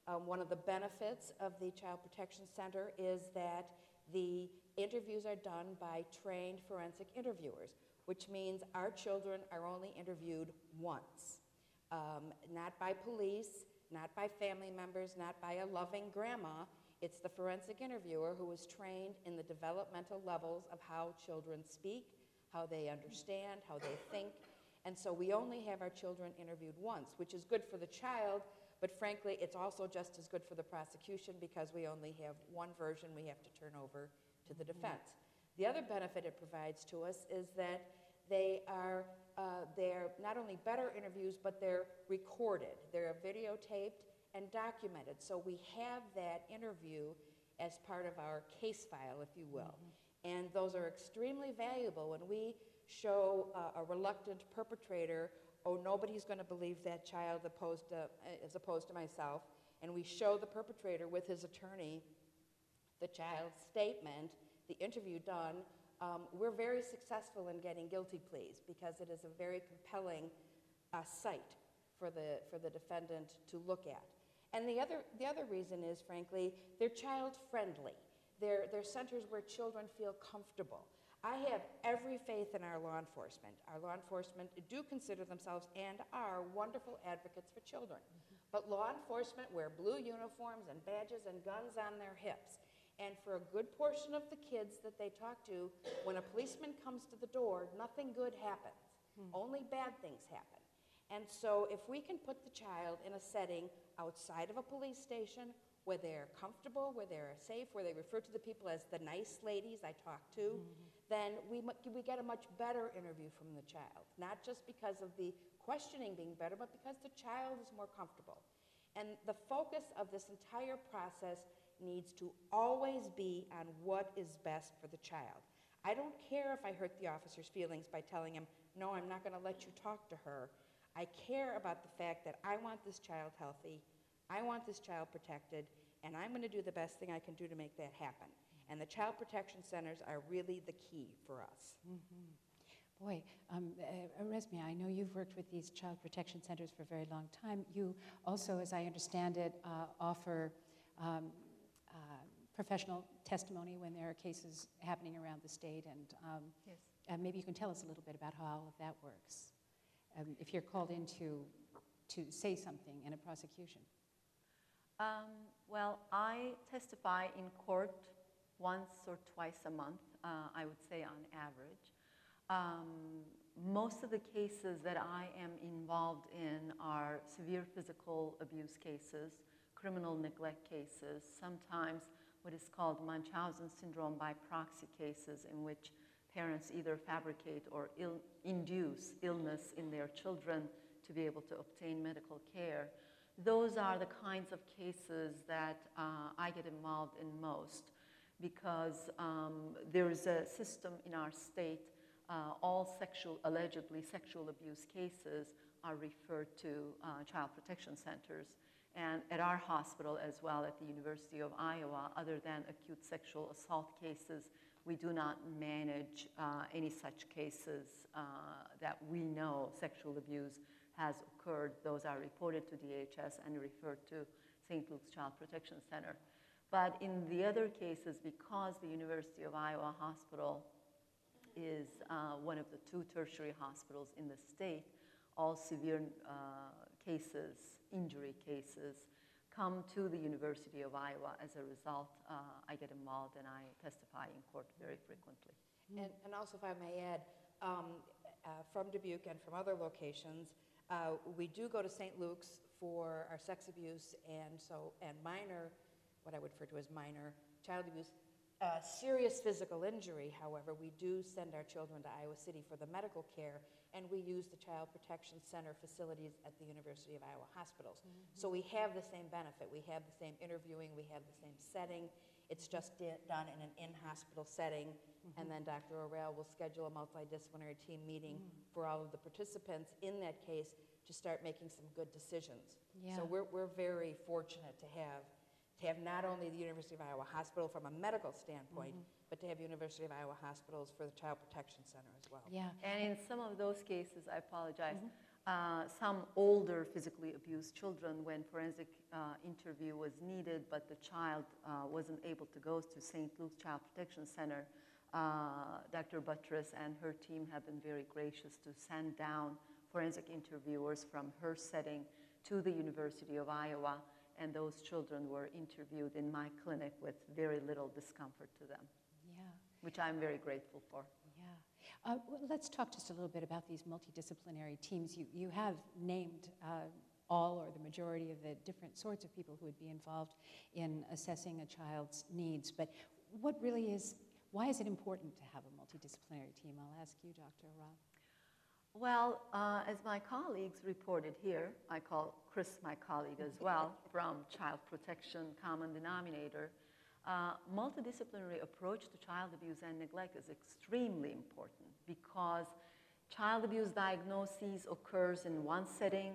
Speaker 9: Um, one of the benefits of the Child Protection Center is that the interviews are done by trained forensic interviewers, which means our children are only interviewed once. Um, not by police, not by family members, not by a loving grandma. It's the forensic interviewer who is trained in the developmental levels of how children speak, how they understand, how they think. And so we only have our children interviewed once, which is good for the child, but frankly, it's also just as good for the prosecution because we only have one version we have to turn over to the defense. The other benefit it provides to us is that they are uh, they're not only better interviews, but they're recorded. They're videotaped and documented. So we have that interview as part of our case file, if you will. And those are extremely valuable when we show uh, a reluctant perpetrator, oh, nobody's going to believe that child opposed to, as opposed to myself, and we show the perpetrator with his attorney the child's statement, the interview done, um, we're very successful in getting guilty pleas because it is a very compelling uh, site for the, for the defendant to look at. And the other, the other reason is, frankly, they're child friendly. They're, they're centers where children feel comfortable. I have every faith in our law enforcement. Our law enforcement do consider themselves and are wonderful advocates for children. But law enforcement wear blue uniforms and badges and guns on their hips. And for a good portion of the kids that they talk to, when a policeman comes to the door, nothing good happens. Hmm. Only bad things happen. And so if we can put the child in a setting outside of a police station where they're comfortable, where they're safe, where they refer to the people as the nice ladies I talk to, hmm. then we, we get a much better interview from the child. Not just because of the questioning being better, but because the child is more comfortable. And the focus of this entire process needs to always be on what is best for the child. I don't care if I hurt the officer's feelings by telling him, no, I'm not going to let you talk to her. I care about the fact that I want this child healthy, I want this child protected, and I'm going to do the best thing I can do to make that happen. And the child protection centers are really the key for us.
Speaker 1: Boy, um, uh, Resmiye, I know you've worked with these child protection centers for a very long time. You also, as I understand it, uh, offer um, professional testimony when there are cases happening around the state, and um,
Speaker 2: Yes.
Speaker 1: uh, maybe you can tell us a little bit about how all of that works. Um, if you're called in to, to say something in a prosecution.
Speaker 2: Um, well, I testify in court once or twice a month, uh, I would say on average. Um, most of the cases that I am involved in are severe physical abuse cases, criminal neglect cases, sometimes what is called Munchausen syndrome by proxy cases, in which parents either fabricate or Ill- induce illness in their children to be able to obtain medical care. Those are the kinds of cases that uh, I get involved in most because um, there is a system in our state, uh, all sexual, allegedly sexual abuse cases are referred to uh, child protection centers. And at our hospital as well, at the University of Iowa, other than acute sexual assault cases, we do not manage uh, any such cases uh, that we know sexual abuse has occurred. Those are reported to DHS and referred to St. Luke's Child Protection Center. But in the other cases, because the University of Iowa Hospital is uh, one of the two tertiary hospitals in the state, all severe uh, cases, injury cases, come to the University of Iowa. As a result, uh, I get involved and I testify in court very frequently.
Speaker 9: And, and also, if I may add, um, uh, from Dubuque and from other locations, uh, we do go to St. Luke's for our sex abuse and so and minor, what I would refer to as minor child abuse. Uh, serious physical injury, however, we do send our children to Iowa City for the medical care, and we use the Child Protection Center facilities at the University of Iowa hospitals. So we have the same benefit. We have the same interviewing, we have the same setting. It's just done in an in-hospital setting, and then Dr. Oral will schedule a multidisciplinary team meeting for all of the participants in that case to start making some good decisions.
Speaker 1: Yeah.
Speaker 9: So we're, we're very fortunate to have, to have not only the University of Iowa Hospital from a medical standpoint, but to have University of Iowa hospitals for the Child Protection Center as well.
Speaker 1: Yeah.
Speaker 2: And in some of those cases, I apologize, uh, some older physically abused children when forensic uh, interview was needed, but the child uh, wasn't able to go to St. Luke's Child Protection Center. Uh, Dr. Butteris and her team have been very gracious to send down forensic interviewers from her setting to the University of Iowa, and those children were interviewed in my clinic with very little discomfort to them,
Speaker 1: Yeah.
Speaker 2: which I'm very grateful for.
Speaker 1: Yeah. Uh, well, let's talk just a little bit about these multidisciplinary teams. You, you have named uh, all or the majority of the different sorts of people who would be involved in assessing a child's needs. But what really is, why is it important to have a multidisciplinary team? I'll ask you, Dr. Rob.
Speaker 2: Well, uh, as my colleagues reported here, I call Chris my colleague as well from Child Protection Common Denominator. Uh, multidisciplinary approach to child abuse and neglect is extremely important because child abuse diagnosis occurs in one setting,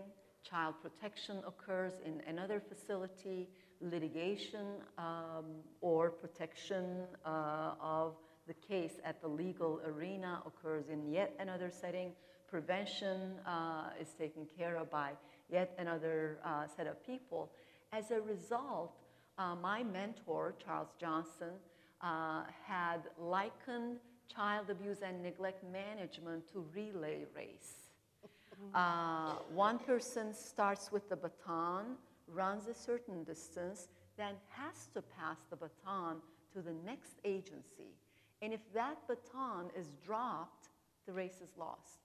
Speaker 2: child protection occurs in another facility, litigation um, or protection uh, of the case at the legal arena occurs in yet another setting. Prevention uh, is taken care of by yet another uh, set of people. As a result, uh, my mentor, Charles Johnson, uh, had likened child abuse and neglect management to relay race. Uh, one person starts with the baton, runs a certain distance, then has to pass the baton to the next agency. And if that baton is dropped, the race is lost.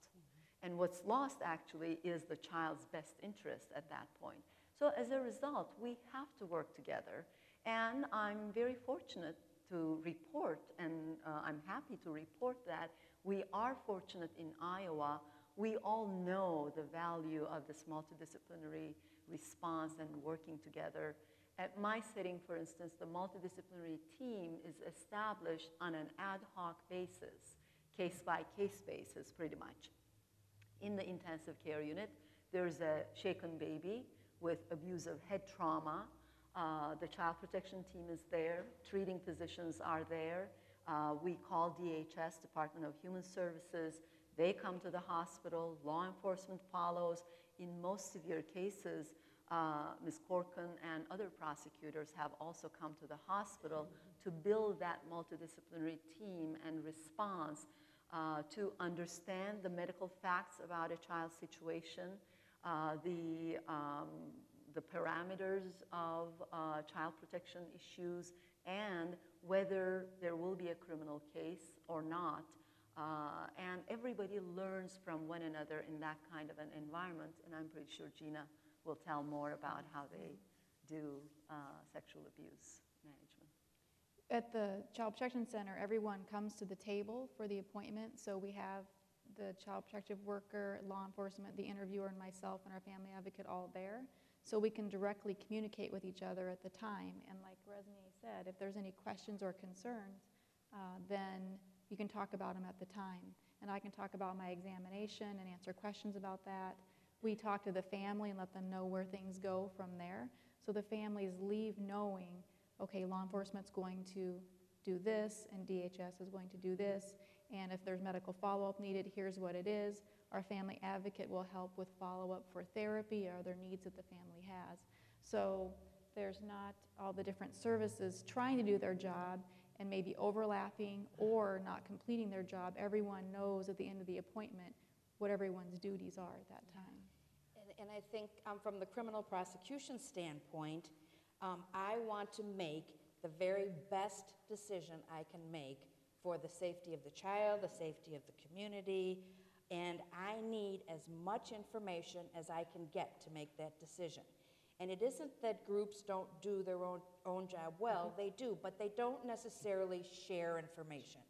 Speaker 2: And what's lost actually is the child's best interest at that point. So as a result, we have to work together. And I'm very fortunate to report, and uh, I'm happy to report that we are fortunate in Iowa. We all know the value of this multidisciplinary response and working together. At my setting, for instance, the multidisciplinary team is established on an ad hoc basis, case by case basis, pretty much in the intensive care unit. There's a shaken baby with abusive head trauma. Uh, the child protection team is there. Treating physicians are there. Uh, we call DHS, Department of Human Services. They come to the hospital. Law enforcement follows. In most severe cases, uh, Ms. Corkin and other prosecutors have also come to the hospital to build that multidisciplinary team and response uh, to understand the medical facts about a child's situation, uh, the, um, the parameters of uh, child protection issues, and whether there will be a criminal case or not. Uh, and everybody learns from one another in that kind of an environment, and I'm pretty sure Gina will tell more about how they do uh, sexual abuse.
Speaker 8: At the Child Protection Center, everyone comes to the table for the appointment, so we have the child protective worker, law enforcement, the interviewer, and myself and our family advocate all there. So we can directly communicate with each other at the time. And like Resmiye said, if there's any questions or concerns, uh, then you can talk about them at the time. And I can talk about my examination and answer questions about that. We talk to the family and let them know where things go from there. So the families leave knowing okay, law enforcement's going to do this, and DHS is going to do this, and if there's medical follow-up needed, here's what it is. Our family advocate will help with follow-up for therapy or other needs that the family has. So there's not all the different services trying to do their job and maybe overlapping or not completing their job. Everyone knows at the end of the appointment what everyone's duties are at that time.
Speaker 9: And, and I think um, from the criminal prosecution standpoint, um, I want to make the very best decision I can make for the safety of the child, the safety of the community, and I need as much information as I can get to make that decision. And it isn't that groups don't do their own, own job well, they do, but they don't necessarily share information.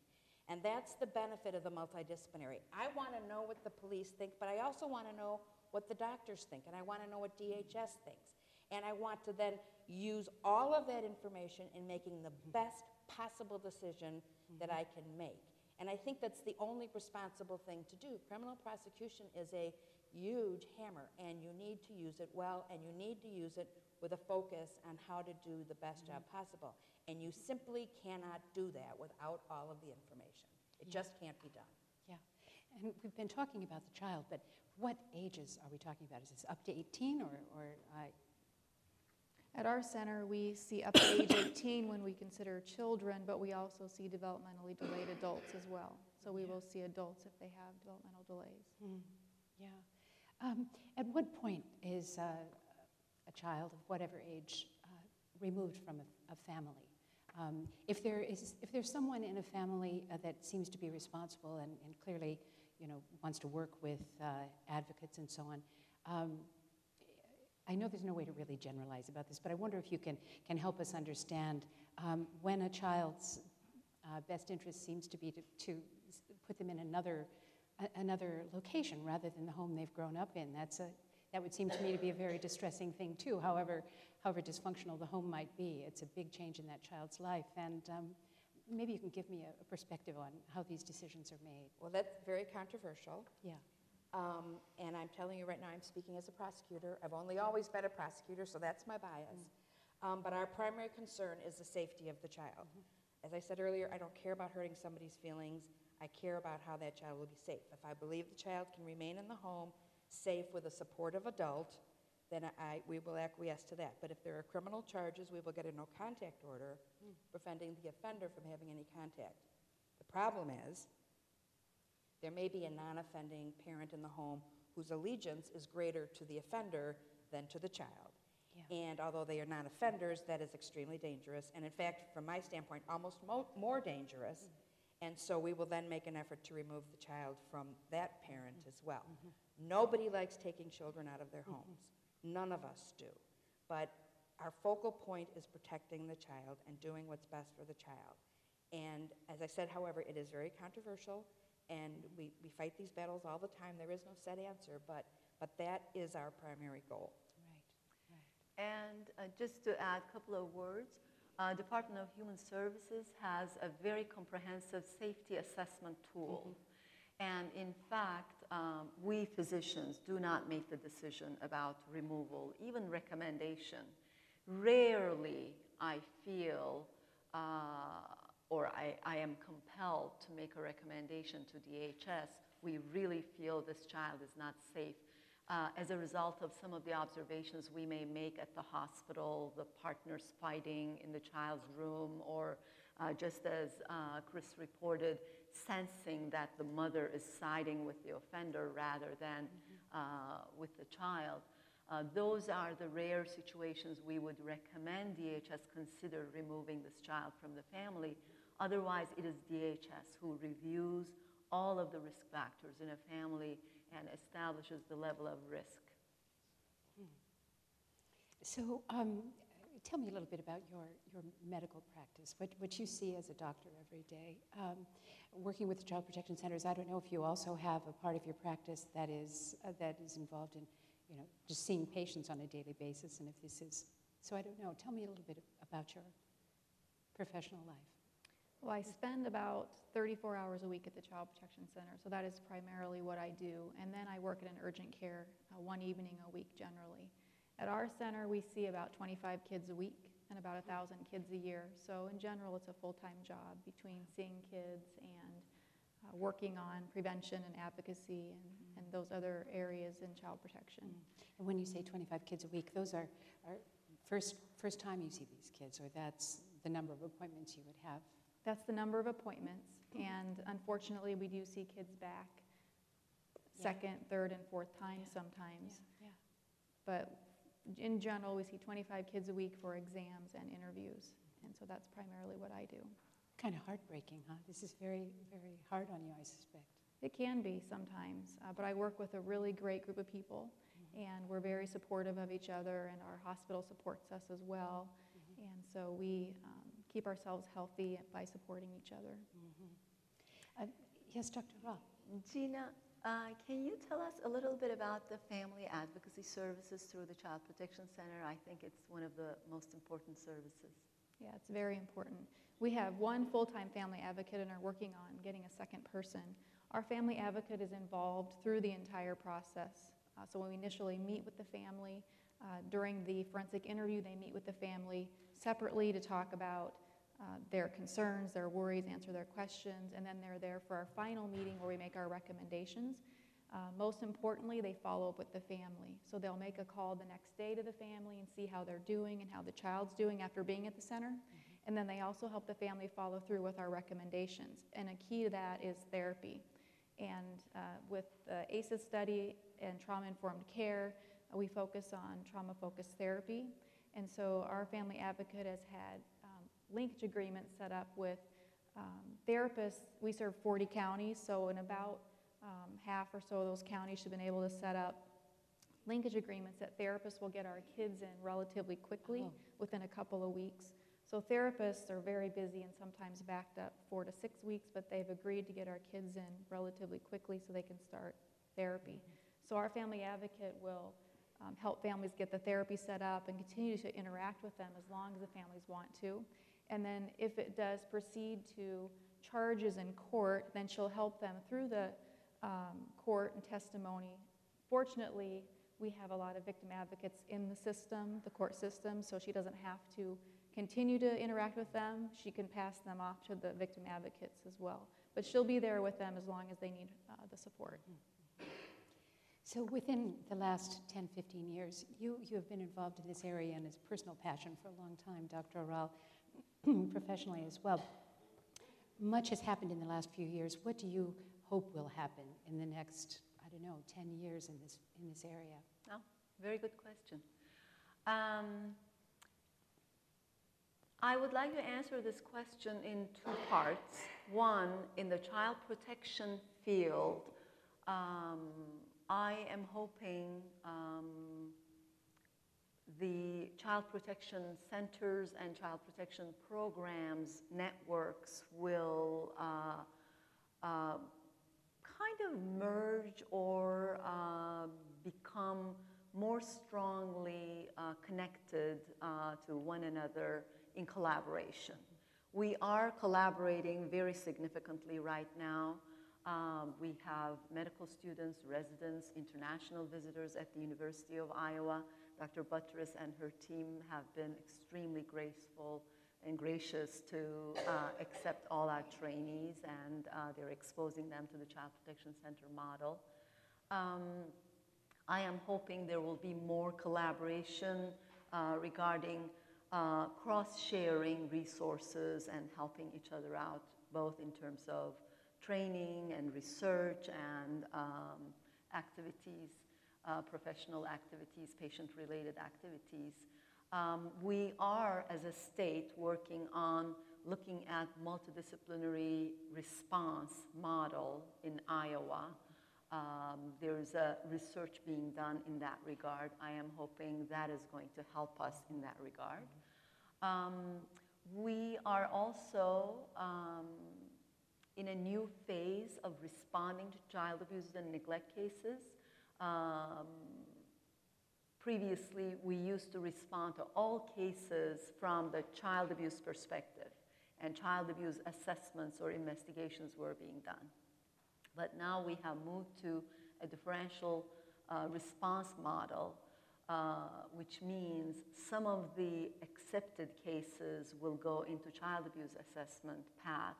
Speaker 9: And that's the benefit of the multidisciplinary. I want to know what the police think, but I also want to know what the doctors think, and I want to know what DHS thinks. And I want to then use all of that information in making the best possible decision that I can make. And I think that's the only responsible thing to do. Criminal prosecution is a huge hammer, and you need to use it well, and you need to use it with a focus on how to do the best job possible. And you simply cannot do that without all of the information. It just can't be done.
Speaker 1: Yeah. And we've been talking about the child, but what ages are we talking about? Is this up to 18 or, or uh,
Speaker 8: At our center, we see up to age 18 when we consider children, but we also see developmentally delayed adults as well. So we will see adults if they have developmental delays.
Speaker 1: Hmm, Yeah. Um, At what point is uh, a child of whatever age uh, removed from a, a family? Um, If there is, if there's someone in a family uh, that seems to be responsible and and clearly, you know, wants to work with uh, advocates and so on, um, I know there's no way to really generalize about this, but I wonder if you can, can help us understand um, when a child's uh, best interest seems to be to, to put them in another, a- another location rather than the home they've grown up in. That's a, that would seem to me to be a very distressing thing, too, however, however dysfunctional the home might be. It's a big change in that child's life. And um, maybe you can give me a, a perspective on how these decisions are made.
Speaker 9: Well, that's very controversial.
Speaker 1: Yeah.
Speaker 9: Um, and I'm telling you right now, I'm speaking as a prosecutor. I've only always been a prosecutor, so that's my bias. Um, but our primary concern is the safety of the child. As I said earlier, I don't care about hurting somebody's feelings. I care about how that child will be safe. If I believe the child can remain in the home, safe with a supportive adult, then I, we will acquiesce to that. But if there are criminal charges, we will get a no contact order preventing the offender from having any contact. The problem is, there may be a non offending parent in the home whose allegiance is greater to the offender than to the child.
Speaker 1: Yeah.
Speaker 9: And although they are non offenders, that is extremely dangerous. And in fact, from my standpoint, almost mo- more dangerous. Mm-hmm. And so we will then make an effort to remove the child from that parent mm-hmm. as well. Mm-hmm. Nobody likes taking children out of their homes. None of us do. But our focal point is protecting the child and doing what's best for the child. And as I said, however, it is very controversial, and we, we fight these battles all the time. There is no set answer, but, but that is our primary goal.
Speaker 1: Right, right.
Speaker 2: And uh, just to add a couple of words, uh, Department of Human Services has a very comprehensive safety assessment tool. And in fact, um, we physicians do not make the decision about removal, even recommendation. Rarely I feel uh, or I, I am compelled to make a recommendation to DHS. We really feel this child is not safe uh, as a result of some of the observations we may make at the hospital, the partners fighting in the child's room, or uh, just as uh, Chris reported, sensing that the mother is siding with the offender rather than uh, with the child. Uh, those are the rare situations we would recommend DHS consider removing this child from the family. Otherwise, it is DHS who reviews all of the risk factors in a family and establishes the level of risk.
Speaker 1: So, um, tell me a little bit about your, your medical practice, what, what you see as a doctor every day. Um, working with the Child Protection Centers, I don't know if you also have a part of your practice that is, uh, that is involved in, you know, just seeing patients on a daily basis, and if this is, so I don't know. Tell me a little bit about your professional life.
Speaker 8: Well, I spend about 34 hours a week at the Child Protection Center, so that is primarily what I do. And then I work at an urgent care uh, one evening a week generally. At our center, we see about 25 kids a week and about 1,000 kids a year. So in general, it's a full-time job between seeing kids and uh, working on prevention and advocacy and, and those other areas in child protection.
Speaker 1: And when you say 25 kids a week, those are, are first, first time you see these kids, or that's the number of appointments you would have?
Speaker 8: That's the number of appointments, and unfortunately, we do see kids back
Speaker 1: Yeah.
Speaker 8: second, third, and fourth time
Speaker 1: Yeah.
Speaker 8: sometimes.
Speaker 1: Yeah.
Speaker 8: But in general, we see 25 kids a week for exams and interviews, and so that's primarily what I do.
Speaker 1: Kind of heartbreaking, huh? This is very, very hard on you, I suspect.
Speaker 8: It can be sometimes, uh, but I work with a really great group of people, and we're very supportive of each other, and our hospital supports us as well. And so we um, keep ourselves healthy by supporting each other.
Speaker 1: Uh, yes, Dr. Ra.
Speaker 2: Gina, uh, can you tell us a little bit about the family advocacy services through the Child Protection Center? I think it's one of the most important services.
Speaker 8: Yeah, it's very important. We have one full-time family advocate and are working on getting a second person. Our family advocate is involved through the entire process. Uh, so when we initially meet with the family, uh, during the forensic interview, they meet with the family separately to talk about uh, their concerns, their worries, answer their questions, and then they're there for our final meeting where we make our recommendations. Uh, most importantly, they follow up with the family. So they'll make a call the next day to the family and see how they're doing and how the child's doing after being at the center. And then they also help the family follow through with our recommendations. And a key to that is therapy. And uh, with the ACEs study and trauma informed care, we focus on trauma focused therapy. And so our family advocate has had um, linkage agreements set up with um, therapists. We serve 40 counties, so in about um, half or so of those counties should have been able to set up linkage agreements that therapists will get our kids in relatively quickly
Speaker 1: Oh.
Speaker 8: within a couple of weeks. So therapists are very busy and sometimes backed up four to six weeks, but they've agreed to get our kids in relatively quickly so they can start therapy. So our family advocate will um, help families get the therapy set up and continue to interact with them as long as the families want to. And then if it does proceed to charges in court, then she'll help them through the um, court and testimony. Fortunately, we have a lot of victim advocates in the system, the court system, so she doesn't have to continue to interact with them. She can pass them off to the victim advocates as well. But she'll be there with them as long as they need uh, the support.
Speaker 1: So within the last 10, 15 years, you, you have been involved in this area and it's a personal passion for a long time, Dr. Oral, professionally as well. Much has happened in the last few years. What do you hope will happen in the next, I don't know, 10 years in this, in this area?
Speaker 2: Oh, very good question. Um, I would like to answer this question in two parts. One, in the child protection field, um, I am hoping um, the child protection centers and child protection programs networks will uh, uh, kind of merge or uh, become more strongly uh, connected uh, to one another in collaboration. We are collaborating very significantly right now. Um, we have medical students, residents, international visitors at the University of Iowa. Dr. Butteris and her team have been extremely graceful and gracious to uh, accept all our trainees, and uh, they're exposing them to the Child Protection Center model. Um, I am hoping there will be more collaboration uh, regarding uh, cross-sharing resources and helping each other out, both in terms of training and research and um, activities, uh, professional activities, patient-related activities. Um, we are, as a state, working on looking at multidisciplinary response model in Iowa. Um, there's a research being done in that regard. I am hoping that is going to help us in that regard. Um, we are also um, in a new phase of responding to child abuse and neglect cases. Um, previously, we used to respond to all cases from the child abuse perspective, and child abuse assessments or investigations were being done. But now we have moved to a differential uh, response model, uh, which means some of the accepted cases will go into child abuse assessment path,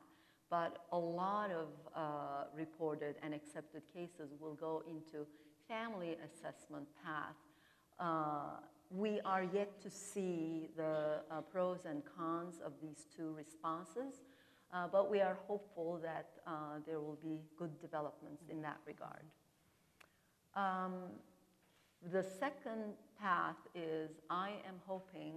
Speaker 2: but a lot of uh, reported and accepted cases will go into family assessment path. Uh, we are yet to see the uh, pros and cons of these two responses, uh, but we are hopeful that uh, there will be good developments in that regard. Um, the second path is I am hoping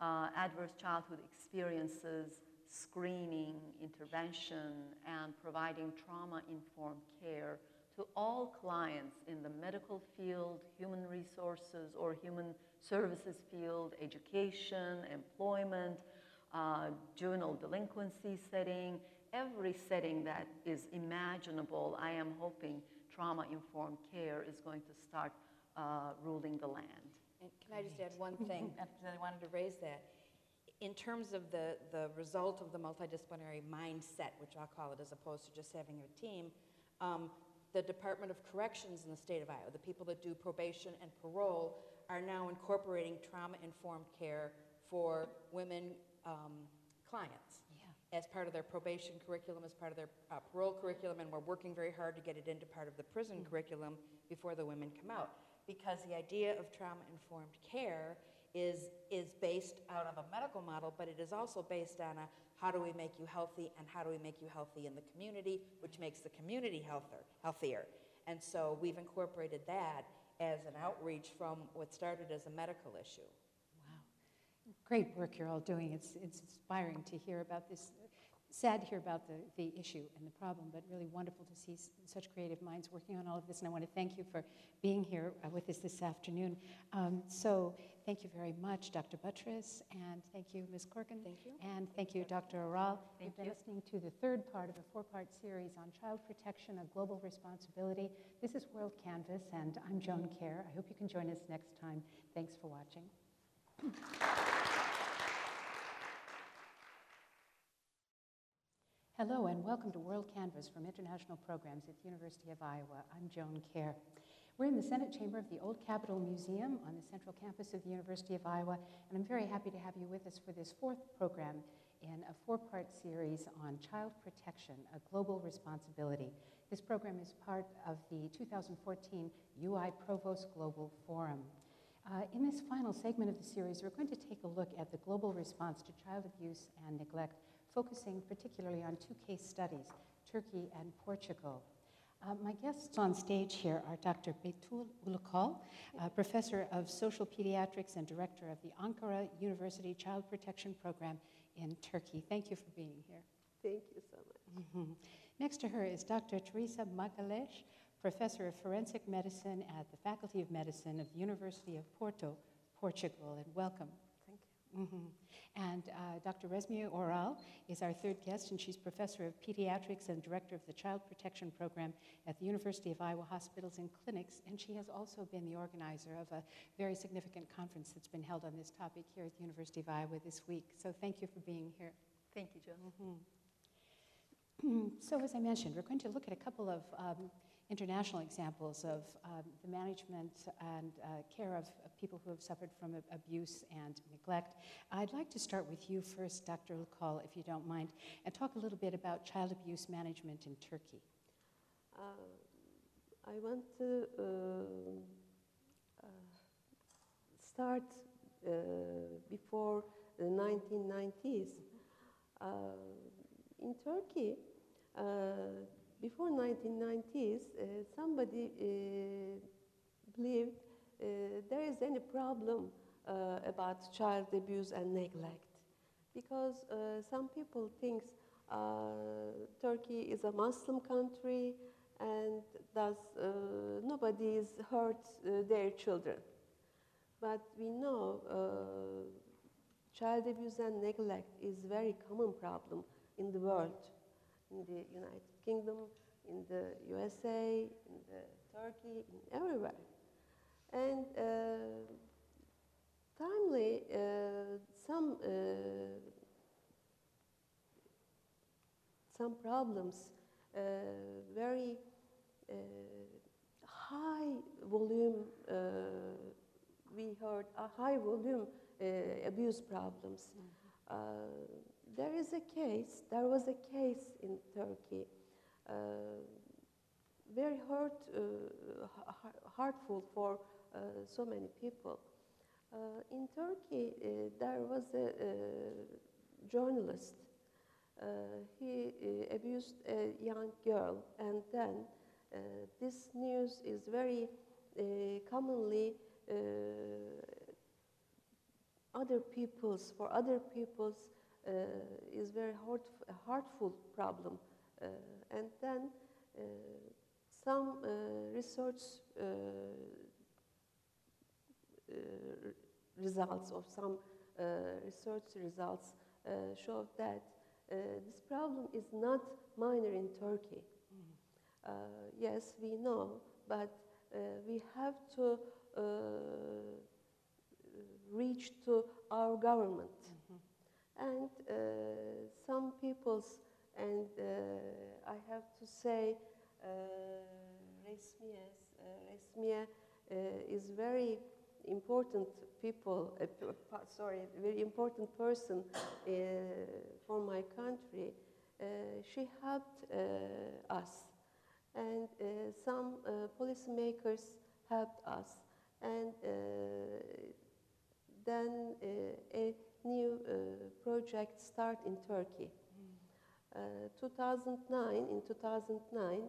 Speaker 2: uh, adverse childhood experiences, screening, intervention, and providing trauma informed care to all clients in the medical field, human resources, or human services field, education, employment, uh, juvenile delinquency setting, every setting that is imaginable, I am hoping trauma informed care is going to start uh, ruling the land.
Speaker 9: And can I just add one thing? And I wanted to raise that. In terms of the, the result of the multidisciplinary mindset, which I'll call it as opposed to just having a team, um, the Department of Corrections in the state of Iowa, the people that do probation and parole, are now incorporating trauma informed care for women um, clients. as part of their probation curriculum, as part of their uh, parole curriculum, and we're working very hard to get it into part of the prison curriculum before the women come out. Because the idea of trauma-informed care is, is based out of a medical model, but it is also based on a how do we make you healthy and how do we make you healthy in the community, which makes the community healthier. healthier. And so we've incorporated that as an outreach from what started as a medical issue.
Speaker 1: Wow. Great work you're all doing. It's, it's inspiring to hear about this. Sad to hear about the, the issue and the problem, but really wonderful to see such creative minds working on all of this. And I want to thank you for being here uh, with us this afternoon. Um, so, thank you very much, Dr. Butteris, and thank you, Ms. Corkin.
Speaker 9: Thank you.
Speaker 1: And thank you, Dr. Oral.
Speaker 5: Thank
Speaker 1: You've been
Speaker 5: you.
Speaker 1: listening to the third part of a four part series on child protection, a global responsibility. This is World Canvas, and I'm Joan Kjaer. I hope you can join us next time. Thanks for watching. Hello and welcome to World Canvas from International Programs at the University of Iowa. I'm Joan Kjaer. We're in the Senate chamber of the Old Capitol Museum on the central campus of the University of Iowa, and I'm very happy to have you with us for this fourth program in a four-part series on child protection, a global responsibility. This program is part of the 2014 UI Provost Global Forum. Uh, in this final segment of the series, we're going to take a look at the global response to child abuse and neglect, focusing particularly on two case studies, Turkey and Portugal. Uh, my guests on stage here are Dr. Betül Ulukol, uh, professor of social pediatrics and director of the Ankara University Child Protection Program in Turkey. Thank you for being here.
Speaker 10: Thank you so much.
Speaker 1: Mhm. Next to her is Dr. Teresa Magalhaes, professor of forensic medicine at the Faculty of Medicine of the University of Porto, Portugal, and welcome.
Speaker 10: You.
Speaker 1: Mhm. And uh, Dr. Resmiye Oral is our third guest, and she's professor of pediatrics and director of the Child Protection Program at the University of Iowa Hospitals and Clinics. And she has also been the organizer of a very significant conference that's been held on this topic here at the University of Iowa this week. So thank you for being here.
Speaker 2: Thank you, Joan.
Speaker 1: Mhm. so, as I mentioned, we're going to look at a couple of um, international examples of um, the management and uh, care of, of people who have suffered from abuse and neglect. I'd like to start with you first, Dr. Ulukol, if you don't mind, and talk a little bit about child abuse management in Turkey.
Speaker 10: Uh, I want to uh, uh, start uh, before the 1990s. Uh, in Turkey, before 1990s, uh, somebody uh, believed uh, there is any problem about child abuse and neglect because some people think Turkey is a Muslim country and thus nobody is hurt their children. But we know child abuse and neglect is very common problem in the world, in the United Kingdom, in the USA, in the Turkey, in everywhere. And uh, timely, uh, some uh, some problems, uh, very uh, high volume. Uh, we heard a high volume uh, abuse problems. Uh, there is a case. There was a case in Turkey. Uh, very hurt, uh, heartful for uh, so many people. Uh, in Turkey, uh, there was a, uh journalist. Uh, he uh, abused a young girl, and then uh, this news is very uh, commonly uh, other people's for other people's uh, is very hard, heartful problem, uh, and then uh, some uh, research uh, uh, results of some uh, research results uh, show that uh, this problem is not minor in Turkey. Uh, yes, we know, but uh, we have to uh, reach to our government. And uh, some people's, and uh, I have to say, uh, Resmiye uh, is very important people, sorry, very important person for my country. She helped us, and uh, some uh, policymakers helped us, and uh, then a new project start in Turkey. Uh, 2009, in 2009,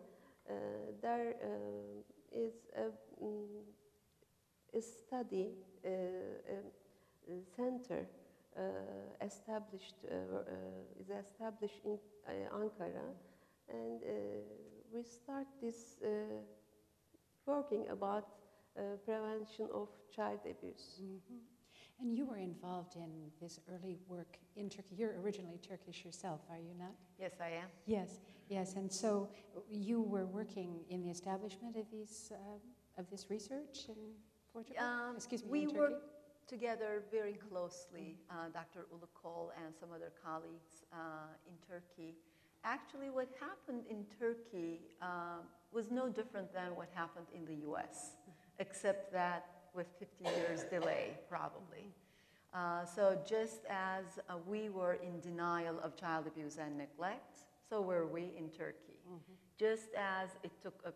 Speaker 10: uh, there uh, is a, mm, a study, a, center established, is established in Ankara, and we start this working about prevention of child abuse.
Speaker 1: Mhm. And you were involved in this early work in Turkey. You're originally Turkish yourself, are you not?
Speaker 2: Yes, I am.
Speaker 1: Yes, yes. And so you were working in the establishment of these uh, of this research in Portugal.
Speaker 2: Um,
Speaker 1: Excuse me,
Speaker 2: we
Speaker 1: in Turkey.
Speaker 2: work together very closely, uh, Dr. Ulukol and some other colleagues uh, in Turkey. Actually, what happened in Turkey uh, was no different than what happened in the US, except that with 50 years delay, probably. Uh, so just as uh, we were in denial of child abuse and neglect, so were we in Turkey. Just as it took a,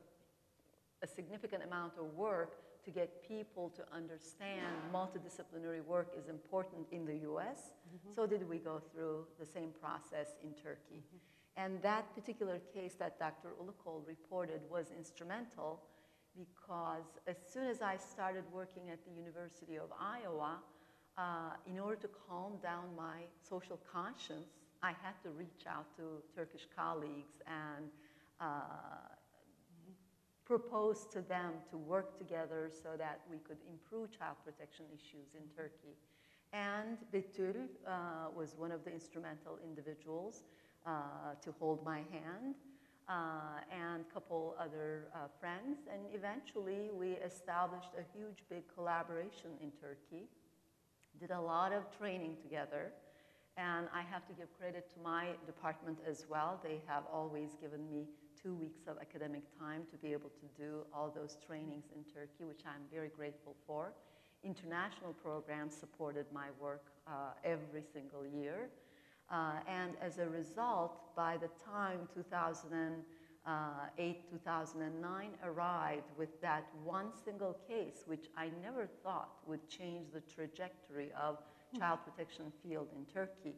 Speaker 2: a significant amount of work to get people to understand multidisciplinary work is important in the US, so did we go through the same process in Turkey. And that particular case that Dr. Ulukol reported was instrumental because as soon as I started working at the University of Iowa, uh, in order to calm down my social conscience, I had to reach out to Turkish colleagues and uh, propose to them to work together so that we could improve child protection issues in Turkey. And Betül uh, was one of the instrumental individuals uh, to hold my hand, uh, and a couple other uh, friends. And eventually, we established a huge, big collaboration in Turkey. Did a lot of training together. And I have to give credit to my department as well. They have always given me two weeks of academic time to be able to do all those trainings in Turkey, which I'm very grateful for. International programs supported my work uh, every single year. Uh, and as a result, by the time 2008, 2009 arrived with that one single case, which I never thought would change the trajectory of child protection field in Turkey.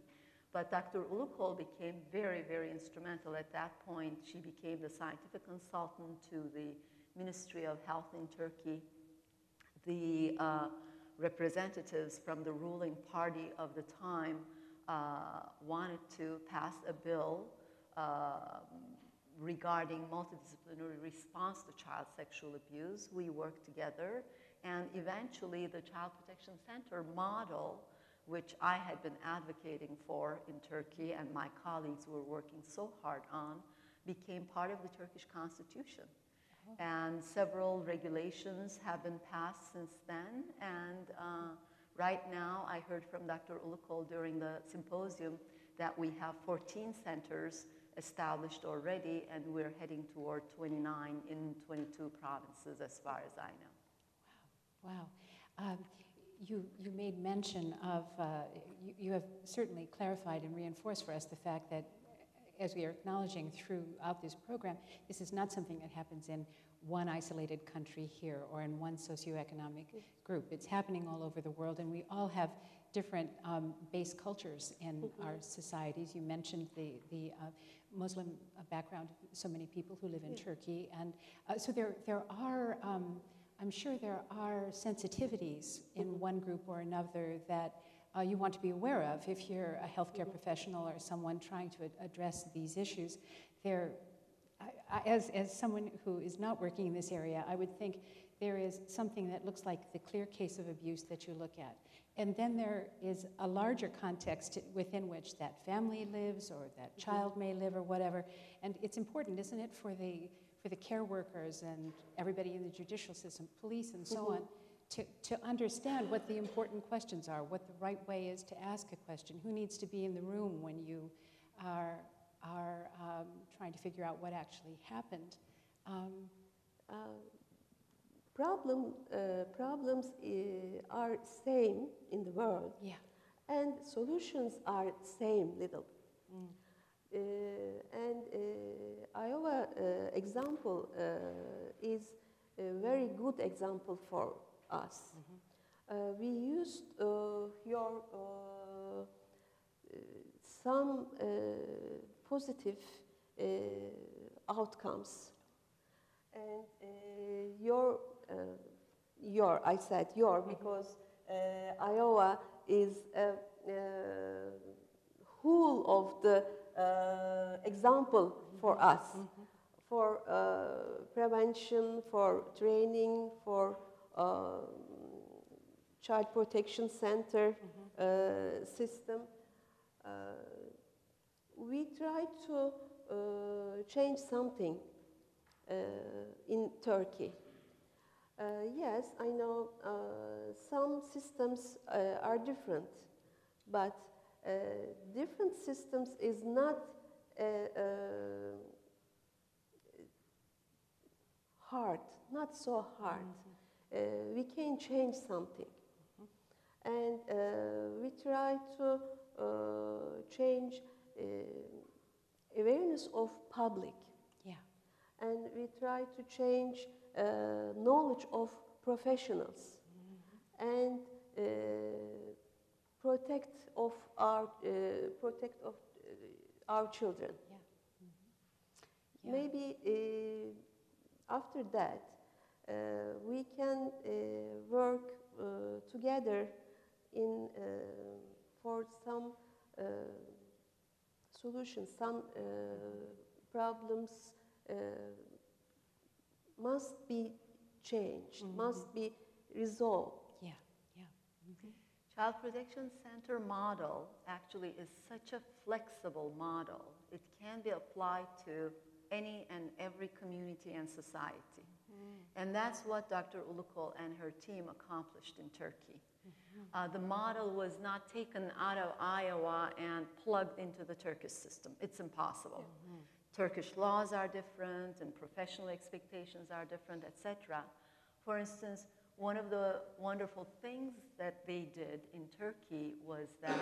Speaker 2: But Dr. Ulukol became very, very instrumental at that point. She became the scientific consultant to the Ministry of Health in Turkey. The uh, representatives from the ruling party of the time wanted to pass a bill uh, regarding multidisciplinary response to child sexual abuse. We worked together, and eventually, the Child Protection Center model, which I had been advocating for in Turkey and my colleagues were working so hard on, became part of the Turkish constitution. And several regulations have been passed since then. And uh, right now, I heard from Dr. Ulukol during the symposium that we have 14 centers established already, and we're heading toward 29 in 22 provinces, as far as I know.
Speaker 1: Wow. Um, you, you made mention of, uh, you, you have certainly clarified and reinforced for us the fact that, as we are acknowledging throughout this program, this is not something that happens in one isolated country here or in one socioeconomic group. It's happening all over the world, and we all have different um, base cultures in our societies. You mentioned the, the uh, Muslim uh, background of so many people who live in Turkey, and uh, so there, there are. Um, I'm sure there are sensitivities in one group or another that uh, you want to be aware of if you're a healthcare professional or someone trying to ad- address these issues. There, I, as, as someone who is not working in this area, I would think there is something that looks like the clear case of abuse that you look at. And then there is a larger context within which that family lives or that mm-hmm. child may live or whatever. And it's important, isn't it, for the for the care workers and everybody in the judicial system, police and so mm-hmm. on, to, to understand what the important questions are, what the right way is to ask a question, who needs to be in the room when you are, are um, trying to figure out what actually happened. Um,
Speaker 10: Uh, problem, uh, problems uh, are same in the world,
Speaker 1: Yeah.
Speaker 10: and solutions are same little. Uh, and uh, Iowa uh, example is a very good example for us. Uh, we used uh, your some uh, positive uh, outcomes, and uh, your uh, your I said your because uh, Iowa is a uh, whole of the uh, example for us. For uh, prevention, for training, for um, child protection center uh, system. We try to uh, change something uh, in Turkey. Uh, yes, I know uh, some systems uh, are different, but uh, different systems is not uh, uh, hard, not so hard. Uh, we can change something. And uh, we try to uh, change awareness of public.
Speaker 1: Yeah.
Speaker 10: And we try to change uh, knowledge of professionals and uh, protect of our uh, protect of uh, our children.
Speaker 1: Yeah.
Speaker 10: Maybe uh, after that, uh, we can uh, work uh, together in uh, for some uh, solutions, some uh, problems uh, must be changed, must be resolved.
Speaker 1: Yeah. Yeah.
Speaker 2: Child Protection Center model actually is such a flexible model. It can be applied to any and every community and society. And that's what Dr. Ulukol and her team accomplished in Turkey. Uh, the model was not taken out of Iowa and plugged into the Turkish system. It's impossible. Turkish laws are different and professional expectations are different, etc. For instance, one of the wonderful things that they did in Turkey was that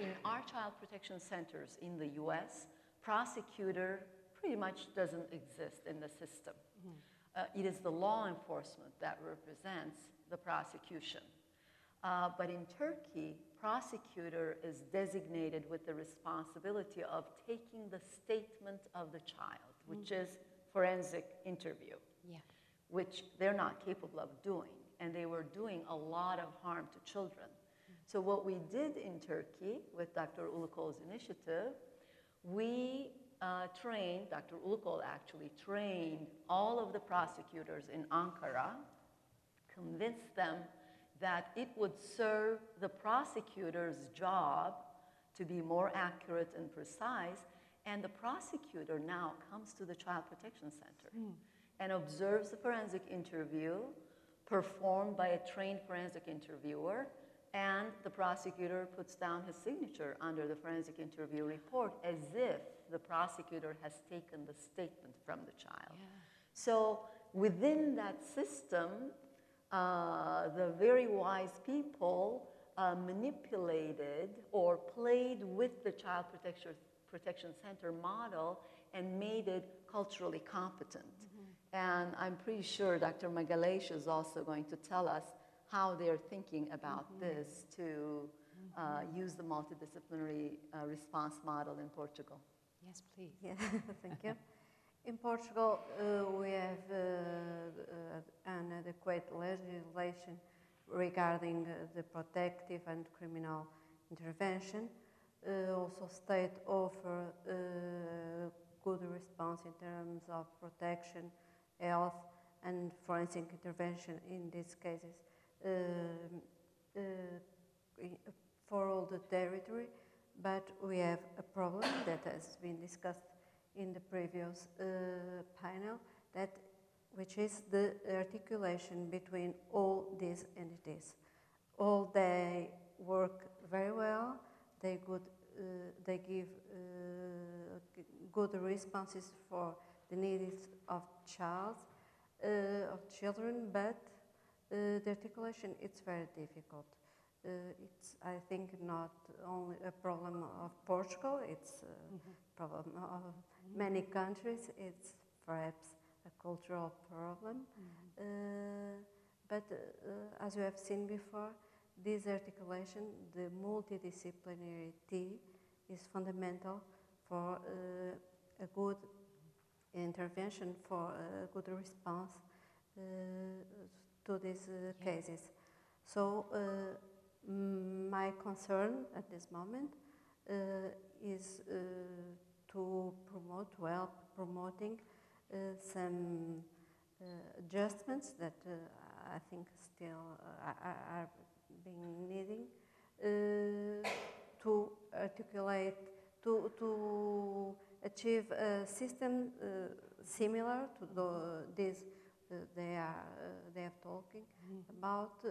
Speaker 2: in our child protection centers in the US, prosecutor pretty much doesn't exist in the system. Uh, it is the law enforcement that represents the prosecution. Uh, but in Turkey, prosecutor is designated with the responsibility of taking the statement of the child, which is forensic interview,
Speaker 1: Yeah.
Speaker 2: which they're not capable of doing. And they were doing a lot of harm to children. So what we did in Turkey with Dr. Ulukol's initiative, we uh, trained, Dr. Ulukol actually trained all of the prosecutors in Ankara, convinced them that it would serve the prosecutor's job to be more accurate and precise. And the prosecutor now comes to the Child Protection Center hmm. and observes the forensic interview performed by a trained forensic interviewer. And the prosecutor puts down his signature under the forensic interview report as if the prosecutor has taken the statement from the child. So within that system, uh, the very wise people uh, manipulated or played with the Child Protection, Protection Center model and made it culturally competent. And I'm pretty sure Dr. Magalhães is also going to tell us how they're thinking about this to uh, use the multidisciplinary uh, response model in Portugal.
Speaker 1: Yes, please.
Speaker 11: Yeah, thank you. In Portugal, uh, we have uh, an adequate legislation regarding the protective and criminal intervention. Uh, also, state offer good response in terms of protection, health, and forensic intervention in these cases for all the territory. But we have a problem that has been discussed in the previous uh, panel, that which is the articulation between all these entities. All they work very well. They good. Uh, they give uh, good responses for the needs of child. uh, of children, but uh, the articulation it's very difficult. Uh, it's, I think, not only a problem of Portugal, it's a problem of many countries. It's perhaps a cultural problem. Uh, but uh, as you have seen before, this articulation, the multidisciplinary T, is fundamental for uh, a good intervention, for a good response uh, to these uh, cases. So uh, my concern at this moment uh, is uh, to promote, to help promoting uh, some uh, adjustments that uh, I think still are, being needing to articulate, to, to achieve a system similar to the, this they are they are talking about uh,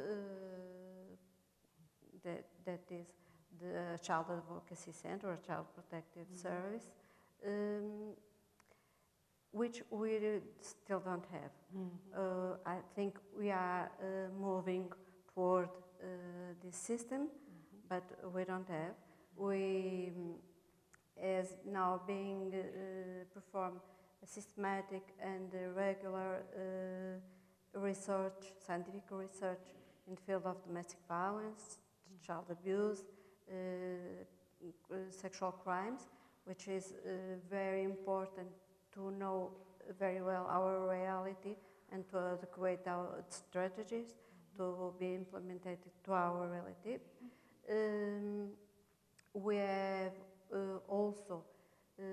Speaker 11: that that is the child advocacy center or child protective service um, which we still don't have. Uh, I think we are uh, moving toward uh, this system but we don't have. We um, is now being uh, performed systematic and regular uh, research, scientific research in the field of domestic violence, child abuse, uh, sexual crimes, which is uh, very important to know very well our reality and to adequate our strategies to be implemented to our reality. Um, we have uh, also uh,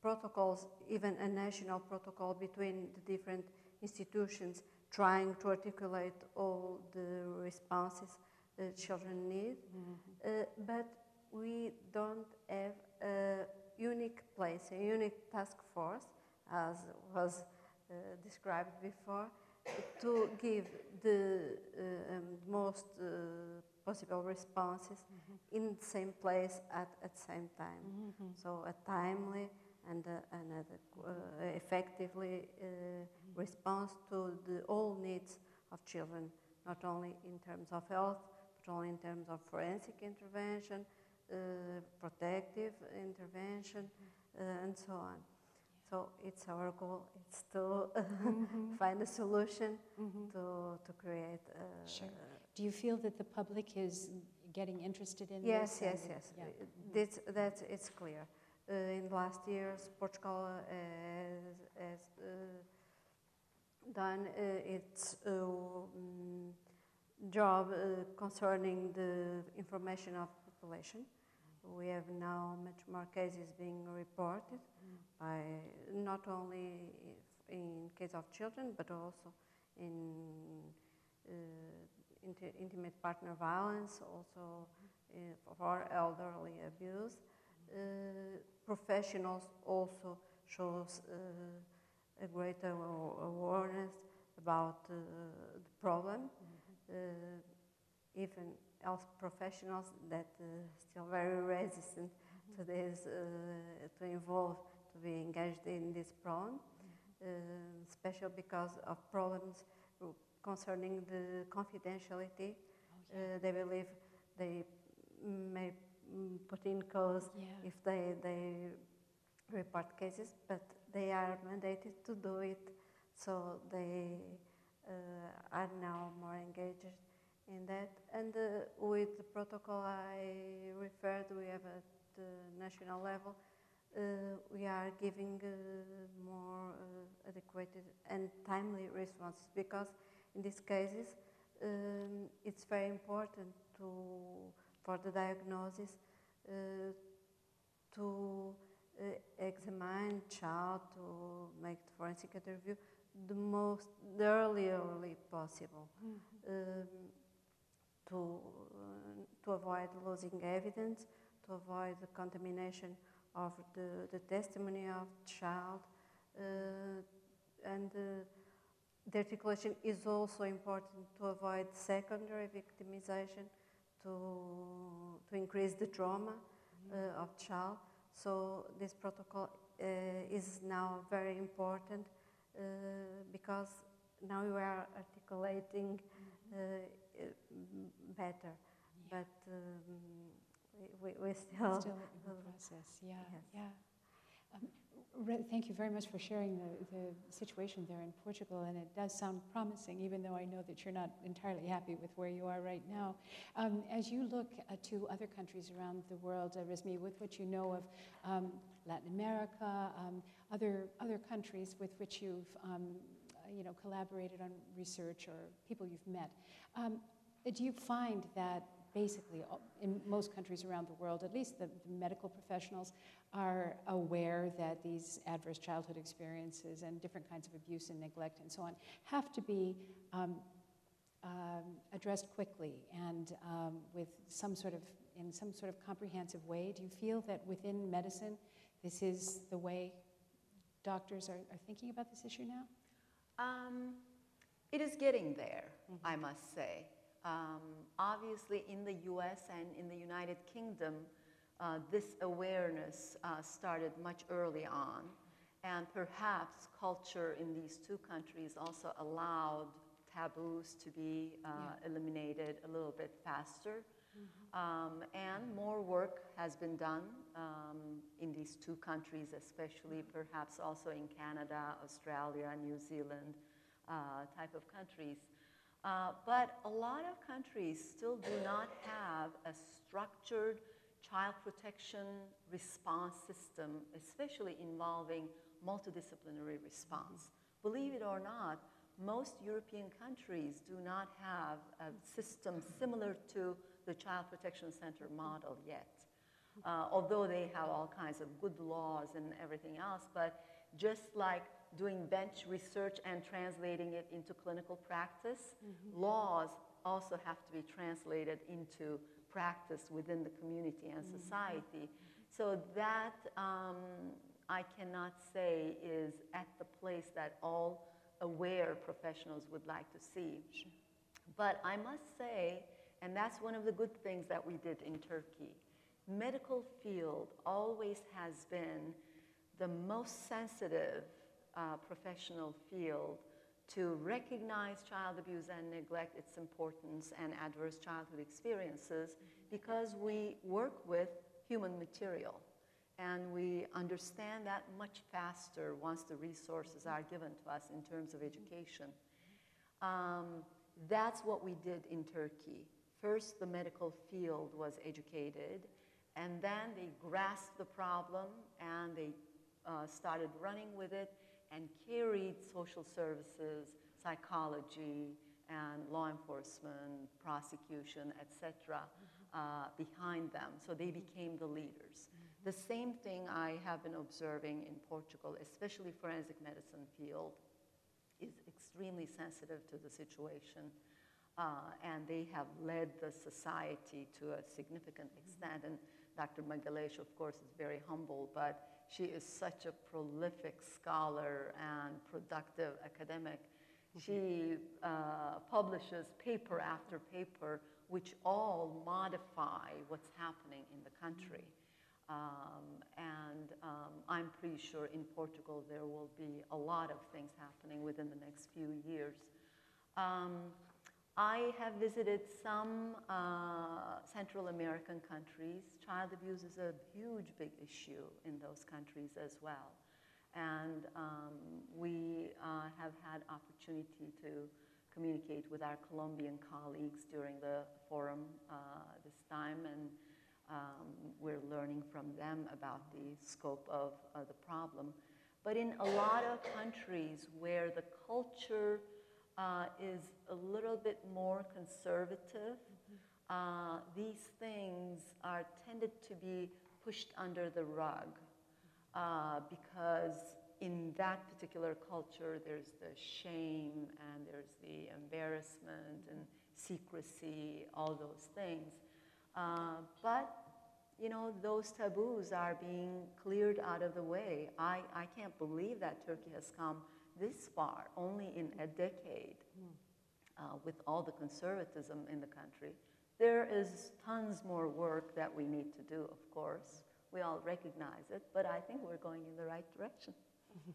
Speaker 11: protocols, even a national protocol between the different institutions trying to articulate all the responses that children need. Uh, but we don't have a unique place, a unique task force, as was uh, described before, to give the uh, um, most uh, possible responses in the same place at at the same time. So a timely and, uh, and adequ- uh, effectively uh, response to the all needs of children, not only in terms of health, but only in terms of forensic intervention, protective intervention, uh, and so on. So it's our goal. It's to find a solution to, to create. Uh,
Speaker 1: Sure. Do you feel that the public is getting interested in
Speaker 11: Yes,
Speaker 1: this?
Speaker 11: yes, yes,
Speaker 1: yes.
Speaker 11: Uh, That's, it's clear. Uh, in the last years, Portugal uh, has, has uh, done uh, its uh, mm, job uh, concerning the information of population. We have now much more cases being reported by not only in case of children, but also in uh, inti- intimate partner violence, also uh, for elderly abuse. Uh, professionals also shows uh, a greater awareness about uh, the problem. Uh, even health professionals that uh, still very resistant to this, uh, to involve, to be engaged in this problem, uh, especially because of problems concerning the confidentiality. Uh, they believe they may mm, put in cause
Speaker 1: Yeah.
Speaker 11: if they, they report cases, but they are mandated to do it, so they uh, are now more engaged in that. And uh, with the protocol I referred, we have at the national level, uh, we are giving uh, more uh, adequate and timely responses because in these cases um, it's very important to for the diagnosis uh, to uh, examine child to make the forensic interview the most the earlier possible um, to uh, to avoid losing evidence to avoid the contamination of the, the testimony of the child uh, and uh, the articulation is also important to avoid secondary victimization, to, to increase the trauma uh, of child. So this protocol uh, is now very important uh, because now you are articulating uh, uh, better, but um, we, we, we still.
Speaker 1: Still in the process, yeah,
Speaker 11: yes.
Speaker 1: yeah. Um, Re- Thank you very much for sharing the, the situation there in Portugal, and it does sound promising, even though I know that you're not entirely happy with where you are right now. Um, as you look uh, to other countries around the world, uh, Resmiye, with what you know of um, Latin America, um, other, other countries with which you've um, you know, collaborated on research or people you've met, um, do you find that basically in most countries around the world, at least the, the medical professionals, are aware that these adverse childhood experiences and different kinds of abuse and neglect and so on have to be um, um, addressed quickly and um, with some sort of in some sort of comprehensive way. Do you feel that within medicine, this is the way doctors are, are thinking about this issue now?
Speaker 2: Um, it is getting there, I must say. Um, obviously, in the US and in the United Kingdom, uh, this awareness uh, started much early on. And perhaps culture in these two countries also allowed taboos to be uh, eliminated a little bit faster. Um, and more work has been done um, in these two countries, especially perhaps also in Canada, Australia, New Zealand uh, type of countries. Uh, but a lot of countries still do not have a structured child protection response system, especially involving multidisciplinary response. Believe it or not, most European countries do not have a system similar to the Child Protection Center model yet. Uh, although they have all kinds of good laws and everything else, but just like doing bench research and translating it into clinical practice, laws also have to be translated into practice within the community and society. So that um, I cannot say is at the place that all aware professionals would like to see. But I must say, and that's one of the good things that we did in Turkey, medical field always has been the most sensitive uh, professional field to recognize child abuse and neglect, its importance, and adverse childhood experiences because we work with human material and we understand that much faster once the resources are given to us in terms of education. Um, that's what we did in Turkey. First, the medical field was educated, and then they grasped the problem and they uh, started running with it and carried social services, psychology, and law enforcement, prosecution, etc., uh, behind them. So they became the leaders. The same thing I have been observing in Portugal, especially forensic medicine field, is extremely sensitive to the situation. Uh, and they have led the society to a significant extent. And Dr. Magalhães, of course, is very humble, but she is such a prolific scholar and productive academic. She uh, publishes paper after paper, which all modify what's happening in the country. Um, and um, I'm pretty sure in Portugal there will be a lot of things happening within the next few years. Um, I have visited some uh, Central American countries. Child abuse is a huge, big issue in those countries as well. And um, we uh, have had opportunity to communicate with our Colombian colleagues during the forum uh, this time, and um, we're learning from them about the scope of uh, the problem. But in a lot of countries where the culture uh, is a little bit more conservative, uh, these things are tended to be pushed under the rug uh, because in that particular culture there's the shame and there's the embarrassment and secrecy, all those things. Uh, but you know, those taboos are being cleared out of the way. I, I can't believe that Turkey has come this far, only in a decade, uh, with all the conservatism in the country. There is tons more work that we need to do, of course. We all recognize it, but I think we're going in the right direction.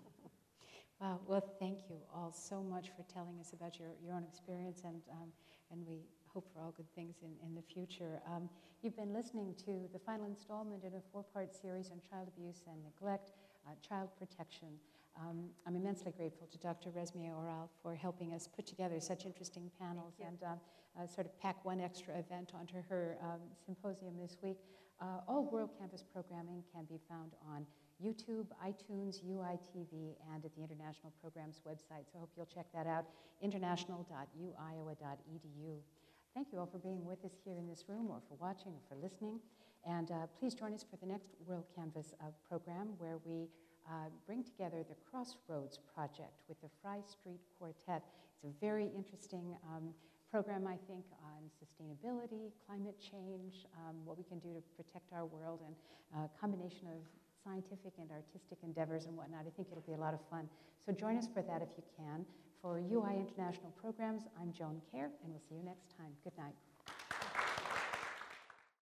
Speaker 1: Wow, well, thank you all so much for telling us about your, your own experience, and, um, and we hope for all good things in, in the future. Um, you've been listening to the final installment in a four part series on child abuse and neglect, uh, child protection. Um, I'm immensely grateful to Dr. Resmiye Oral for helping us put together such interesting panels and um, uh, sort of pack one extra event onto her um, symposium this week. Uh, all WorldCanvass programming can be found on YouTube, iTunes, UITV, and at the International Programs website. So I hope you'll check that out, international.uiowa.edu. Thank you all for being with us here in this room or for watching or for listening. And uh, please join us for the next World Canvas uh, program where we uh, bring together the Crossroads Project with the Fry Street Quartet. It's a very interesting um, program, I think, on sustainability, climate change, um, what we can do to protect our world, and a combination of scientific and artistic endeavors and whatnot. I think it'll be a lot of fun. So join us for that if you can. For UI International Programs, I'm Joan Kjaer, and we'll see you next time. Good night.